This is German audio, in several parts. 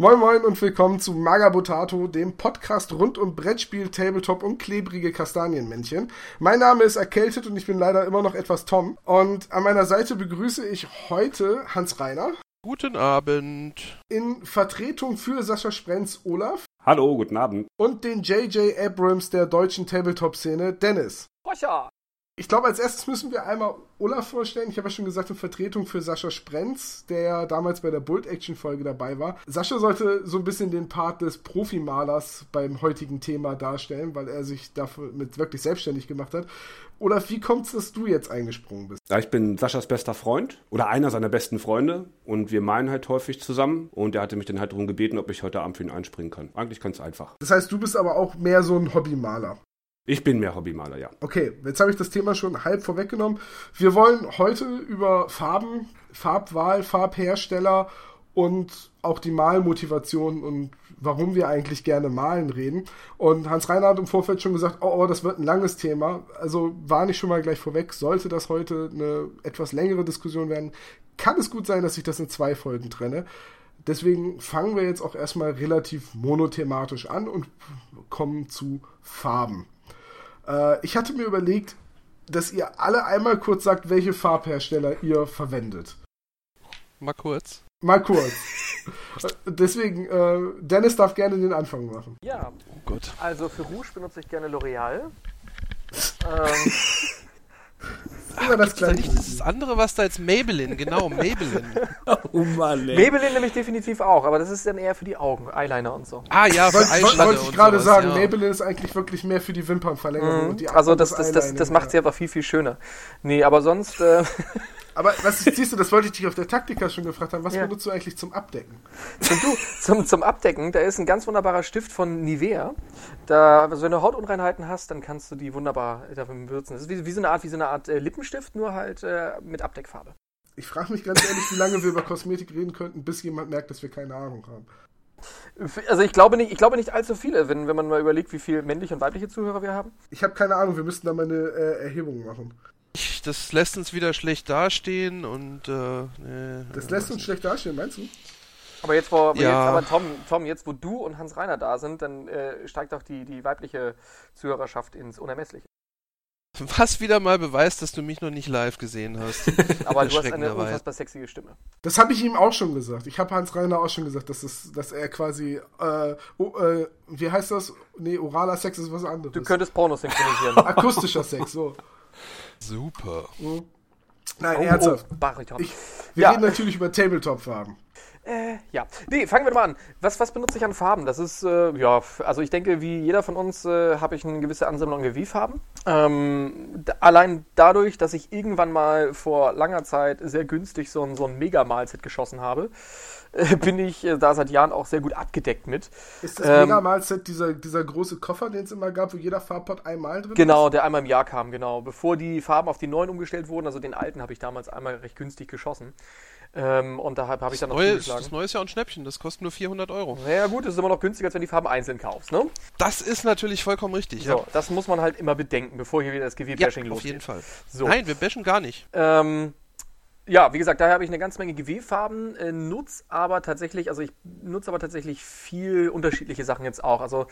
Moin Moin und willkommen zu Magabotato, dem Podcast rund um Brettspiel, Tabletop und klebrige Kastanienmännchen. Mein Name ist erkältet und ich bin leider immer noch etwas Tom. Und an meiner Seite begrüße ich heute Hans Reiner. Guten Abend. In Vertretung für Sascha Sprenz Olaf. Hallo, guten Abend. Und den J.J. Abrams der deutschen Tabletop-Szene Dennis. Pocha. Ich glaube, als erstes müssen wir einmal Olaf vorstellen. Ich habe ja schon gesagt, in Vertretung für Sascha Sprenz, der ja damals bei der Bolt-Action-Folge dabei war. Sascha sollte so ein bisschen den Part des Profimalers beim heutigen Thema darstellen, weil er sich dafür mit wirklich selbstständig gemacht hat. Olaf, wie kommt es, dass du jetzt eingesprungen bist? Ja, ich bin Saschas bester Freund oder einer seiner besten Freunde und wir meinen halt häufig zusammen und er hatte mich dann halt darum gebeten, ob ich heute Abend für ihn einspringen kann. Eigentlich ganz einfach. Das heißt, du bist aber auch mehr so ein Hobbymaler. Ich bin mehr Hobbymaler, ja. Okay, jetzt habe ich das Thema schon halb vorweggenommen. Wir wollen heute über Farben, Farbwahl, Farbhersteller und auch die Malmotivation und warum wir eigentlich gerne malen reden. Und Hans Reiner hat im Vorfeld schon gesagt, oh, oh, das wird ein langes Thema. Also war nicht schon mal gleich vorweg, sollte das heute eine etwas längere Diskussion werden, kann es gut sein, dass ich das in zwei Folgen trenne. Deswegen fangen wir jetzt auch erstmal relativ monothematisch an und kommen zu Farben. Äh, ich hatte mir überlegt, dass ihr alle einmal kurz sagt, welche Farbhersteller ihr verwendet. Mal kurz. Mal kurz. Deswegen, äh, Dennis darf gerne den Anfang machen. Ja. Oh Gott. Also für Rouge benutze ich gerne L'Oreal. ähm, Immer das Ist da gleiche. nicht das andere, was da jetzt Maybelline, genau, Maybelline. Oh Mann, Maybelline nämlich definitiv auch, aber das ist dann eher für die Augen, Eyeliner und so. Ah ja, für Wollte wollt, Eyeshadow wollte ich gerade sagen, ja. Maybelline ist eigentlich wirklich mehr für die Wimpernverlängerung. und die Also das, das das, das, das macht sie einfach viel, viel schöner. Nee, aber sonst, äh, Aber was siehst du, das wollte ich dich auf der Taktika schon gefragt haben. Was Ja. benutzt du eigentlich zum Abdecken? zum, du, zum, zum Abdecken, da ist ein ganz wunderbarer Stift von Nivea. Da, also wenn du Hautunreinheiten hast, dann kannst du die wunderbar dafür benutzen. Das ist wie, wie so eine Art, wie so eine Art äh, Lippenstift, nur halt äh, mit Abdeckfarbe. Ich frage mich ganz ehrlich, wie lange wir über Kosmetik reden könnten, bis jemand merkt, dass wir keine Ahnung haben. Also ich glaube nicht, ich glaube nicht allzu viele, wenn, wenn man mal überlegt, wie viele männliche und weibliche Zuhörer wir haben. Ich habe keine Ahnung, wir müssten da mal eine äh, Erhebung machen. Das lässt uns wieder schlecht dastehen und äh, nee, Das lässt uns schlecht dastehen, meinst du? Aber jetzt, wo, wo Ja. jetzt, aber Tom, Tom, jetzt wo du und Hans Reiner da sind, dann äh, steigt auch die, die weibliche Zuhörerschaft ins Unermessliche. Was wieder mal beweist, dass du mich noch nicht live gesehen hast. Aber du hast eine unfassbar sexige Stimme. Das habe ich ihm auch schon gesagt. Ich habe Hans Reiner auch schon gesagt, dass, es, dass er quasi, äh, oh, äh, wie heißt das? Nee, oraler Sex ist was anderes. Du könntest Pornos synchronisieren. Akustischer Sex, so. Super. Mhm. Nein, Oh, ernsthaft. oh, Bariton. Ich, wir Ja. reden natürlich über Tabletop-Farben. Äh, ja. Nee, fangen wir mal an. Was, was benutze ich an Farben? Das ist, äh, ja, also ich denke, wie jeder von uns äh, habe ich eine gewisse Ansammlung an GW-Farben. Ähm, allein dadurch, dass ich irgendwann mal vor langer Zeit sehr günstig so ein, so ein Mega-Malset geschossen habe, äh, bin ich äh, da seit Jahren auch sehr gut abgedeckt mit. Ist das Ähm, Mega-Malset dieser, dieser große Koffer, den es immer gab, wo jeder Farbpot einmal drin Genau, der einmal im Jahr kam, genau. Bevor die Farben auf die neuen umgestellt wurden, also den alten habe ich damals einmal recht günstig geschossen. Ähm, und da habe hab ich dann noch Neue, das neue ist ja auch ein Schnäppchen, das kostet nur 400 Euro. Naja gut, das ist immer noch günstiger, als wenn du die Farben einzeln kaufst, ne? Das ist natürlich vollkommen richtig, So, das muss man halt immer bedenken, bevor hier wieder das ja. GW-Bashing Ja, losgeht. auf jeden Fall. So. Nein, wir bashen gar nicht. Ähm, ja, wie gesagt, daher habe ich eine ganze Menge GW-Farben, äh, nutze aber tatsächlich, also ich nutze aber tatsächlich viel unterschiedliche Sachen jetzt auch. Also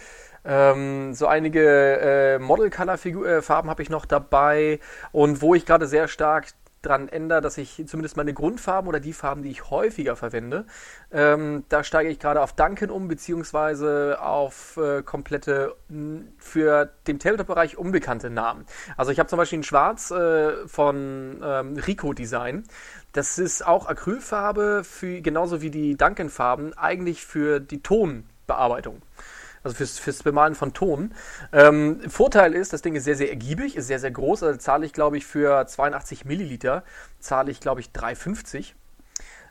ähm, so einige äh, Model-Color-Farben habe ich noch dabei und wo ich gerade sehr stark dran ändere, dass ich zumindest meine Grundfarben oder die Farben, die ich häufiger verwende, ähm, da steige ich gerade auf Duncan um, beziehungsweise auf äh, komplette für den Tabletop-Bereich unbekannte Namen. Also ich habe zum Beispiel ein Schwarz äh, von ähm, Rico Design. Das ist auch Acrylfarbe, für, genauso wie die Duncan-Farben, eigentlich für die Tonbearbeitung. Also fürs, fürs Bemalen von Ton. Ähm, Vorteil ist, das Ding ist sehr, sehr ergiebig, ist sehr, sehr groß. Also zahle ich, glaube ich, für 82 Milliliter, zahle ich, glaube ich, 3,50.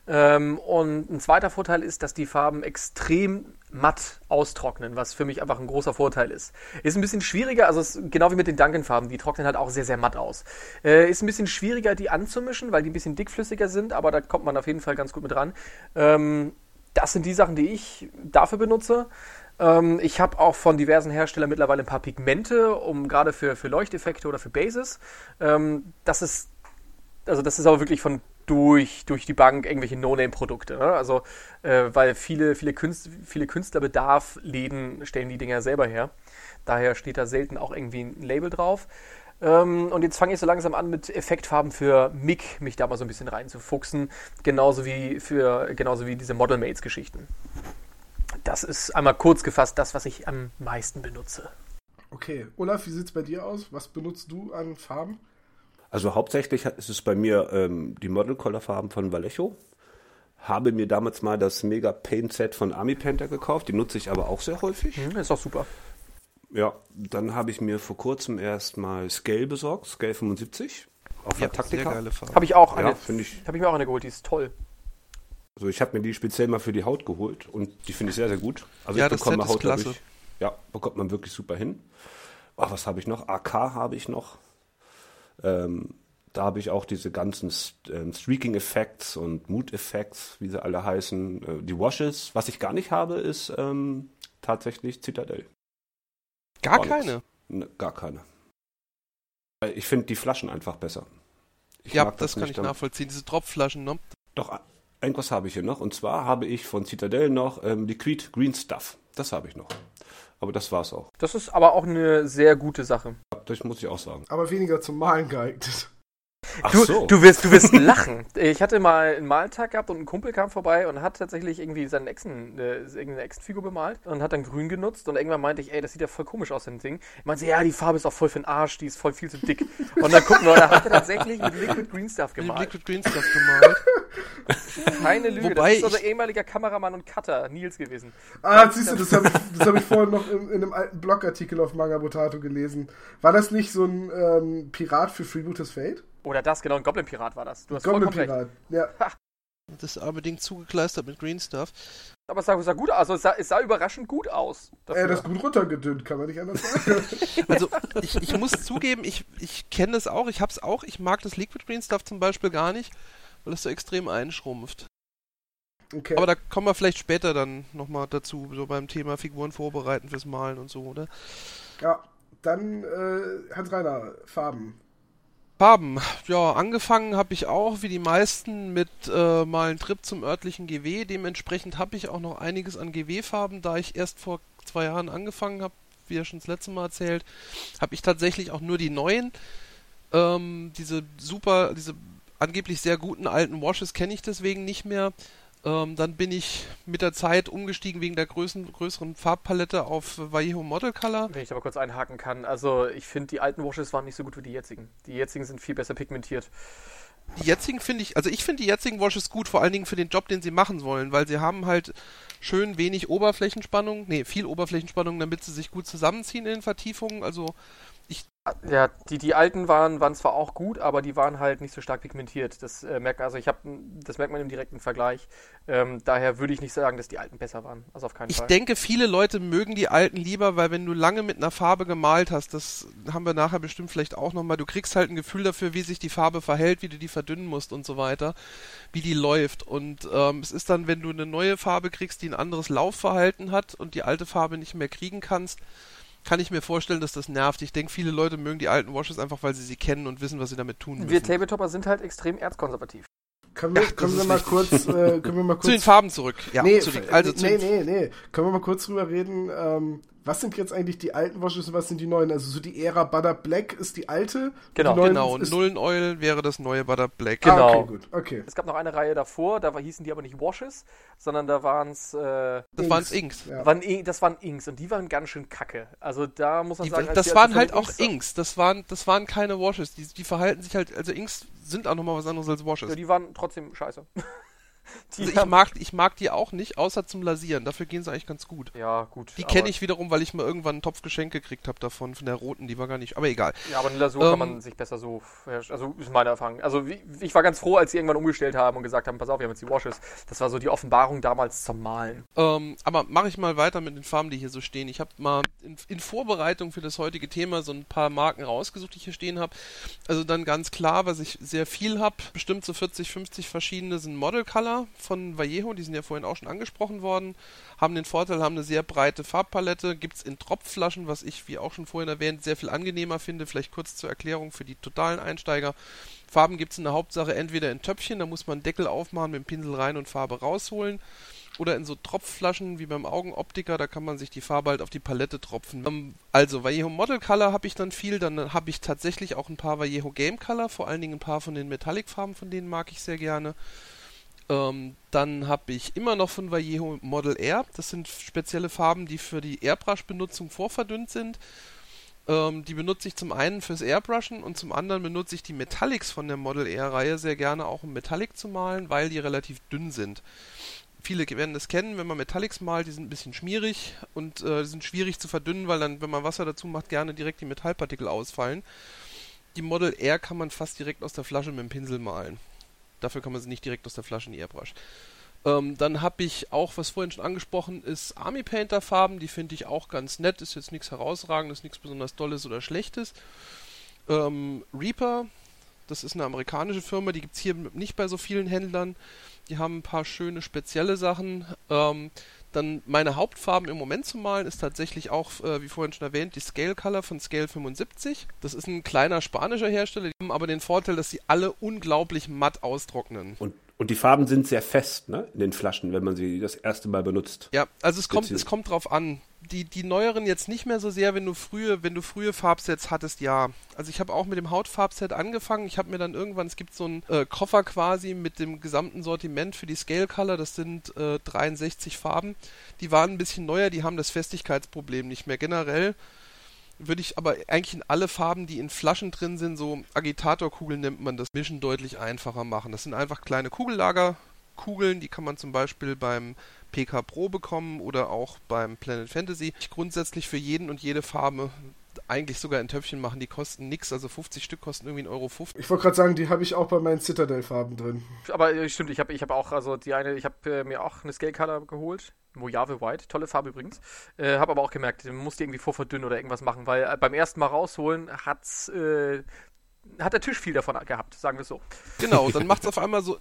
Ähm, und ein zweiter Vorteil ist, dass die Farben extrem matt austrocknen, was für mich einfach ein großer Vorteil ist. Ist ein bisschen schwieriger, also es, genau wie mit den Duncan-Farben, die trocknen halt auch sehr, sehr matt aus. Äh, ist ein bisschen schwieriger, die anzumischen, weil die ein bisschen dickflüssiger sind, aber da kommt man auf jeden Fall ganz gut mit ran. Ähm, das sind die Sachen, die ich dafür benutze. Ähm, ich habe auch von diversen Herstellern mittlerweile ein paar Pigmente, um gerade für, für Leuchteffekte oder für Bases. Ähm, das ist also das ist aber wirklich von durch, durch die Bank irgendwelche No-Name-Produkte. Ne? Also, äh, weil viele, viele, Künst, viele Künstlerbedarf-Läden stellen die Dinger selber her. Daher steht da selten auch irgendwie ein Label drauf. Ähm, und jetzt fange ich so langsam an, mit Effektfarben für MIG mich da mal so ein bisschen reinzufuchsen. Genauso wie für, genauso wie diese Model Mates-Geschichten. Das ist einmal kurz gefasst das, was ich am meisten benutze. Okay, Olaf, wie sieht es bei dir aus? Was benutzt du an Farben? Also hauptsächlich ist es bei mir ähm, die Model Color Farben von Vallejo. Habe mir damals mal das Mega Paint Set von Army Painter gekauft. Die nutze ich aber auch sehr häufig. Mhm, ist auch super. Ja, dann habe ich mir vor kurzem erst mal Scale besorgt, Scale 75 auf Ja, der Taktika. Habe ich auch eine. Ja, finde ich. Habe ich mir auch eine geholt, die ist toll. Also ich habe mir die speziell mal für die Haut geholt und die finde ich sehr, sehr gut. Also Ja, ich das bekomme Set Haut klasse. dadurch- ja, bekommt man wirklich super hin. Ach, was habe ich noch? AK habe ich noch. Ähm, da habe ich auch diese ganzen ähm, Streaking Effects und Mood Effects, wie sie alle heißen. Äh, die Washes. Was ich gar nicht habe, ist ähm, tatsächlich Citadel. Gar nichts. keine. Ne, gar keine. Weil Ich finde die Flaschen einfach besser. Ich Ja, mag das, kann ich damit- nachvollziehen. Diese Tropfflaschen, ne? Doch, irgendwas habe ich hier noch. Und zwar habe ich von Citadel noch ähm, Liquid Green Stuff. Das habe ich noch. Aber das war's auch. Das ist aber auch eine sehr gute Sache. Das muss ich auch sagen. Aber weniger zum Malen geeignet. Ach Du, so. du, wirst, du wirst lachen. Ich hatte mal einen Maltag gehabt und ein Kumpel kam vorbei und hat tatsächlich irgendwie seinen Echsen, äh, irgendeine Echsenfigur bemalt und hat dann grün genutzt und irgendwann meinte ich, ey, das sieht ja voll komisch aus, dem Ding. Ich meinte, ja, die Farbe ist auch voll für den Arsch, die ist voll viel zu dick. Und dann gucken wir, da hat er tatsächlich mit Liquid Green Stuff Mit gemalt. Liquid Green Stuff gemalt. Keine Lüge, Wobei das ist unser ehemaliger Kameramann und Cutter, Nils gewesen. Ah, siehst du, das habe ich, das hab ich vorhin noch in, in einem alten Blogartikel auf Manga Potato gelesen. War das nicht so ein ähm, Pirat für Freebooters Fate? Oder das, genau, ein Goblin-Pirat war das. Du hast. Goblin-Pirat. Ja. Das arme Ding zugekleistert mit Green Stuff. Aber es sah, es sah gut aus, also es sah, es sah überraschend gut aus. dafür. Äh, das ist gut runtergedünnt, kann man nicht anders sagen. Also ich, ich muss zugeben, ich, ich kenne das auch, ich hab's auch, ich mag das Liquid Green Stuff zum Beispiel gar nicht, weil es so extrem einschrumpft. Okay. Aber da kommen wir vielleicht später dann nochmal dazu, so beim Thema Figuren vorbereiten fürs Malen und so, oder? ja, dann äh, Hans-Reiner, Farben. Farben. Ja, angefangen habe ich auch, wie die meisten, mit äh, mal einen Trip zum örtlichen GW. Dementsprechend habe ich auch noch einiges an GW-Farben, da ich erst vor zwei Jahren angefangen habe, wie ja schon das letzte Mal erzählt, habe ich tatsächlich auch nur die neuen. Ähm, diese super, diese angeblich sehr guten alten Washes kenne ich deswegen nicht mehr. Ähm, dann bin ich mit der Zeit umgestiegen wegen der größeren, größeren Farbpalette auf Vallejo Model Color. Wenn ich da mal kurz einhaken kann. Also, ich finde, die alten Washes waren nicht so gut wie die jetzigen. Die jetzigen sind viel besser pigmentiert. Die jetzigen finde ich, also ich finde die jetzigen Washes gut, vor allen Dingen für den Job, den sie machen wollen, weil sie haben halt schön wenig Oberflächenspannung, nee, viel Oberflächenspannung, damit sie sich gut zusammenziehen in den Vertiefungen. Also Ja, die, die alten waren, waren zwar auch gut, aber die waren halt nicht so stark pigmentiert. Das äh, merkt also ich habe das merkt man im direkten Vergleich. Ähm, daher würde ich nicht sagen, dass die alten besser waren. Also auf keinen ich Fall. denke, viele Leute mögen die alten lieber, weil wenn du lange mit einer Farbe gemalt hast, das haben wir nachher bestimmt vielleicht auch nochmal, du kriegst halt ein Gefühl dafür, wie sich die Farbe verhält, wie du die verdünnen musst und so weiter, wie die läuft. Und ähm, es ist dann, wenn du eine neue Farbe kriegst, die ein anderes Laufverhalten hat und die alte Farbe nicht mehr kriegen kannst, kann ich mir vorstellen, dass das nervt. Ich denke, viele Leute mögen die alten Washes einfach, weil sie sie kennen und wissen, was sie damit tun müssen. Wir Tabletopper sind halt extrem erzkonservativ. Können wir, Ja, können wir mal kurz, äh, können wir mal zu den kurz, Farben zurück. Ja, nee, zu den, also zu nee, den, nee, nee, können wir mal kurz drüber reden, ähm, was sind jetzt eigentlich die alten Washes und was sind die neuen? Also so die Ära Butter Black ist die alte. Genau. die neuen genau, Nullen Oil wäre das neue Butter Black. Ah, Genau. okay, gut, okay. Es gab noch eine Reihe davor, da hießen die aber nicht Washes, sondern da waren es äh, Das waren Inks. Ja. waren, das waren Inks und die waren ganz schön kacke. Also da muss man Die, sagen, das waren halt auch Inks- Inks. Das waren, das waren keine Washes. Die, die verhalten sich halt, also Inks sind auch nochmal was anderes als Washes. Ja, die waren trotzdem scheiße. Die Also ich mag, ich mag die auch nicht, außer zum Lasieren. Dafür gehen sie eigentlich ganz gut. ja, gut. Die kenne ich wiederum, weil ich mal irgendwann einen Topf Geschenk gekriegt habe davon, von der roten, die war gar nicht, aber egal. Ja, aber eine Lasur Ähm, kann man sich besser so. Also, ist meine Erfahrung. Also, wie, ich war ganz froh, als sie irgendwann umgestellt haben und gesagt haben: Pass auf, wir haben jetzt die Washes. Das war so die Offenbarung damals zum Malen. Ähm, aber mache ich mal weiter mit den Farben, die hier so stehen. Ich habe mal in, in Vorbereitung für das heutige Thema so ein paar Marken rausgesucht, die ich hier stehen habe. Also dann ganz klar, was ich sehr viel habe, bestimmt so 40, 50 verschiedene sind Model Color. Von Vallejo, die sind ja vorhin auch schon angesprochen worden, haben den Vorteil, haben eine sehr breite Farbpalette, gibt es in Tropfflaschen, was ich, wie auch schon vorhin erwähnt, sehr viel angenehmer finde. Vielleicht kurz zur Erklärung für die totalen Einsteiger. Farben gibt es in der Hauptsache entweder in Töpfchen, da muss man Deckel aufmachen, mit dem Pinsel rein und Farbe rausholen oder in so Tropfflaschen wie beim Augenoptiker, da kann man sich die Farbe halt auf die Palette tropfen. Ähm, also Vallejo Model Color habe ich dann viel, dann habe ich tatsächlich auch ein paar Vallejo Game Color, vor allen Dingen ein paar von den Metallic Farben, von denen mag ich sehr gerne. Ähm, dann habe ich immer noch von Vallejo Model Air, das sind spezielle Farben, die für die Airbrush-Benutzung vorverdünnt sind. Ähm, die benutze ich zum einen fürs Airbrushen und zum anderen benutze ich die Metallics von der Model Air-Reihe sehr gerne auch um Metallic zu malen, weil die relativ dünn sind viele werden das kennen, wenn man Metallics malt, die sind ein bisschen schmierig und äh, sind schwierig zu verdünnen, weil dann, wenn man Wasser dazu macht, gerne direkt die Metallpartikel ausfallen. Die Model Air kann man fast direkt aus der Flasche mit dem Pinsel malen. Dafür kann man sie nicht direkt aus der Flasche in die Airbrush. Ähm, dann habe ich auch, was vorhin schon angesprochen ist, Army Painter Farben, die finde ich auch ganz nett, ist jetzt nichts herausragendes, nichts besonders Dolles oder Schlechtes. Ähm, Reaper, das ist eine amerikanische Firma, die gibt es hier nicht bei so vielen Händlern. Die haben ein paar schöne spezielle Sachen. Ähm, dann meine Hauptfarben im Moment zu malen ist tatsächlich auch, äh, wie vorhin schon erwähnt, die Scale Color von Scale 75. Das ist ein kleiner spanischer Hersteller, die haben aber den Vorteil, dass sie alle unglaublich matt austrocknen. Und und die Farben sind sehr fest, ne, in den Flaschen, wenn man sie das erste Mal benutzt. Ja, also es kommt, es kommt drauf an. Die, die neueren jetzt nicht mehr so sehr, wenn du frühe, wenn du frühe Farbsets hattest, ja. Also ich habe auch mit dem Hautfarbset angefangen. Ich habe mir dann irgendwann, es gibt so einen äh, Koffer quasi mit dem gesamten Sortiment für die Scale Color. Das sind äh, 63 Farben. Die waren ein bisschen neuer, die haben das Festigkeitsproblem nicht mehr. Generell würde ich aber eigentlich in alle Farben, die in Flaschen drin sind, so Agitatorkugeln nennt man das, Mischen deutlich einfacher machen. Das sind einfach kleine Kugellagerkugeln, die kann man zum Beispiel beim PK Pro bekommen oder auch beim Planet Fantasy. Ich grundsätzlich für jeden und jede Farbe eigentlich sogar in Töpfchen machen, die kosten nichts, also 50 Stück kosten irgendwie 1,50 Euro. Ich wollte gerade sagen, die habe ich auch bei meinen Citadel-Farben drin. Aber äh, stimmt, ich habe ich hab auch, also die eine, ich habe äh, mir auch eine Scale Color geholt, Mojave White, tolle Farbe übrigens. Äh, habe aber auch gemerkt, man muss die irgendwie vorverdünnen oder irgendwas machen, weil äh, beim ersten Mal rausholen hat's äh, hat der Tisch viel davon gehabt, sagen wir es so. Genau, dann macht es auf einmal so.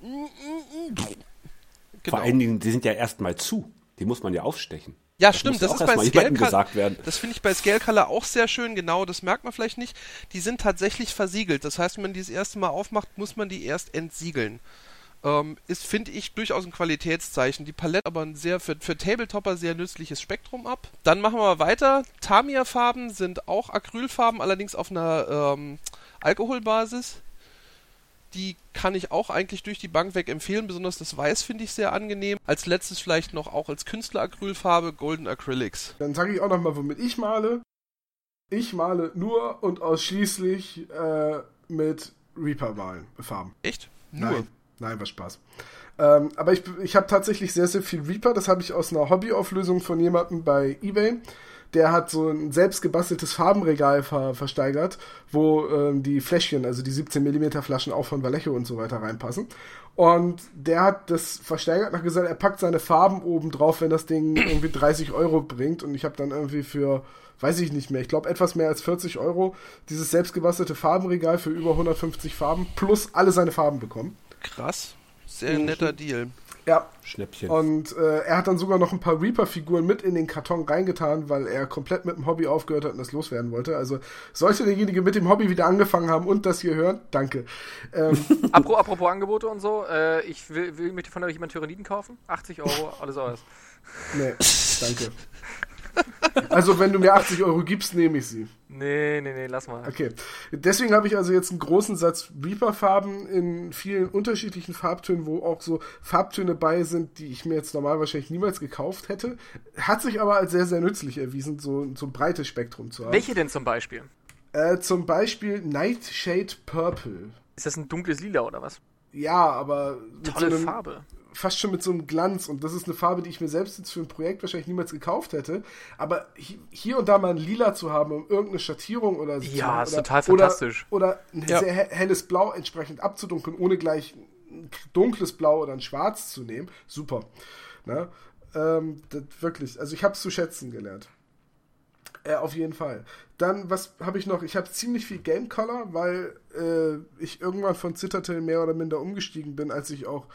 Genau. Vor allen Dingen, die sind ja erstmal zu. Die muss man ja aufstechen. Ja, das stimmt, das ist bei Scale Color. Das finde ich bei Scale Color auch sehr schön, genau, das merkt man vielleicht nicht. Die sind tatsächlich versiegelt. Das heißt, wenn man die das erste Mal aufmacht, muss man die erst entsiegeln. Ähm, ist, finde ich, durchaus ein Qualitätszeichen. Die Palette aber ein sehr für, für Tabletopper sehr nützliches Spektrum ab. Dann machen wir weiter. Tamiya-Farben sind auch Acrylfarben, allerdings auf einer ähm, Alkoholbasis. Die kann ich auch eigentlich durch die Bank weg empfehlen. Besonders das Weiß finde ich sehr angenehm. Als letztes vielleicht noch auch als Künstleracrylfarbe Golden Acrylics. Dann sage ich auch nochmal, womit ich male. Ich male nur und ausschließlich äh, mit Reaper-Farben. Echt? Nur? Nein, nein, war Spaß. Ähm, aber ich, ich habe tatsächlich sehr, sehr viel Reaper. Das habe ich aus einer Hobbyauflösung von jemandem bei eBay der hat so ein selbst gebasteltes Farbenregal ver versteigert, wo ähm, die Fläschchen, also die 17 mm Flaschen auch von Vallejo und so weiter reinpassen. Und der hat das versteigert nach gesagt, er packt seine Farben oben drauf, wenn das Ding irgendwie 30 Euro bringt. Und ich habe dann irgendwie für, weiß ich nicht mehr, ich glaube etwas mehr als 40 Euro dieses selbstgebastelte Farbenregal für über 150 Farben plus alle seine Farben bekommen. Krass. Sehr netter Deal. Ja. Schnäppchen. Und äh, er hat dann sogar noch ein paar Reaper-Figuren mit in den Karton reingetan, weil er komplett mit dem Hobby aufgehört hat und das loswerden wollte. Also sollte derjenige mit dem Hobby wieder angefangen haben und das hier hören, danke. Ähm, apropos, apropos Angebote und so, äh, ich will, will möchte von euch jemand Tyranniden kaufen. 80 Euro, alles aus. Nee, danke. Also, wenn du mir 80 Euro gibst, nehme ich sie. Nee, nee, nee, lass mal. Okay. Deswegen habe ich also jetzt einen großen Satz Reaper-Farben in vielen unterschiedlichen Farbtönen, wo auch so Farbtöne bei sind, die ich mir jetzt normal wahrscheinlich niemals gekauft hätte. Hat sich aber als sehr, sehr nützlich erwiesen, so, so ein breites Spektrum zu haben. Welche denn zum Beispiel? Äh, zum Beispiel Nightshade Purple. Ist das ein dunkles Lila oder was? Ja, aber. Tolle so einem, Farbe fast schon mit so einem Glanz. Und das ist eine Farbe, die ich mir selbst jetzt für ein Projekt wahrscheinlich niemals gekauft hätte. Aber hier und da mal ein Lila zu haben, um irgendeine Schattierung oder so. Ja, ist oder, total fantastisch. Oder, oder ein ja. sehr helles Blau entsprechend abzudunkeln, ohne gleich ein dunkles Blau oder ein Schwarz zu nehmen. Super. Ne? Ähm, wirklich, also ich habe es zu schätzen gelernt. Äh, auf jeden Fall. Dann, was habe ich noch? Ich habe ziemlich viel Game Color, weil äh, ich irgendwann von Citadel mehr oder minder umgestiegen bin, als ich auch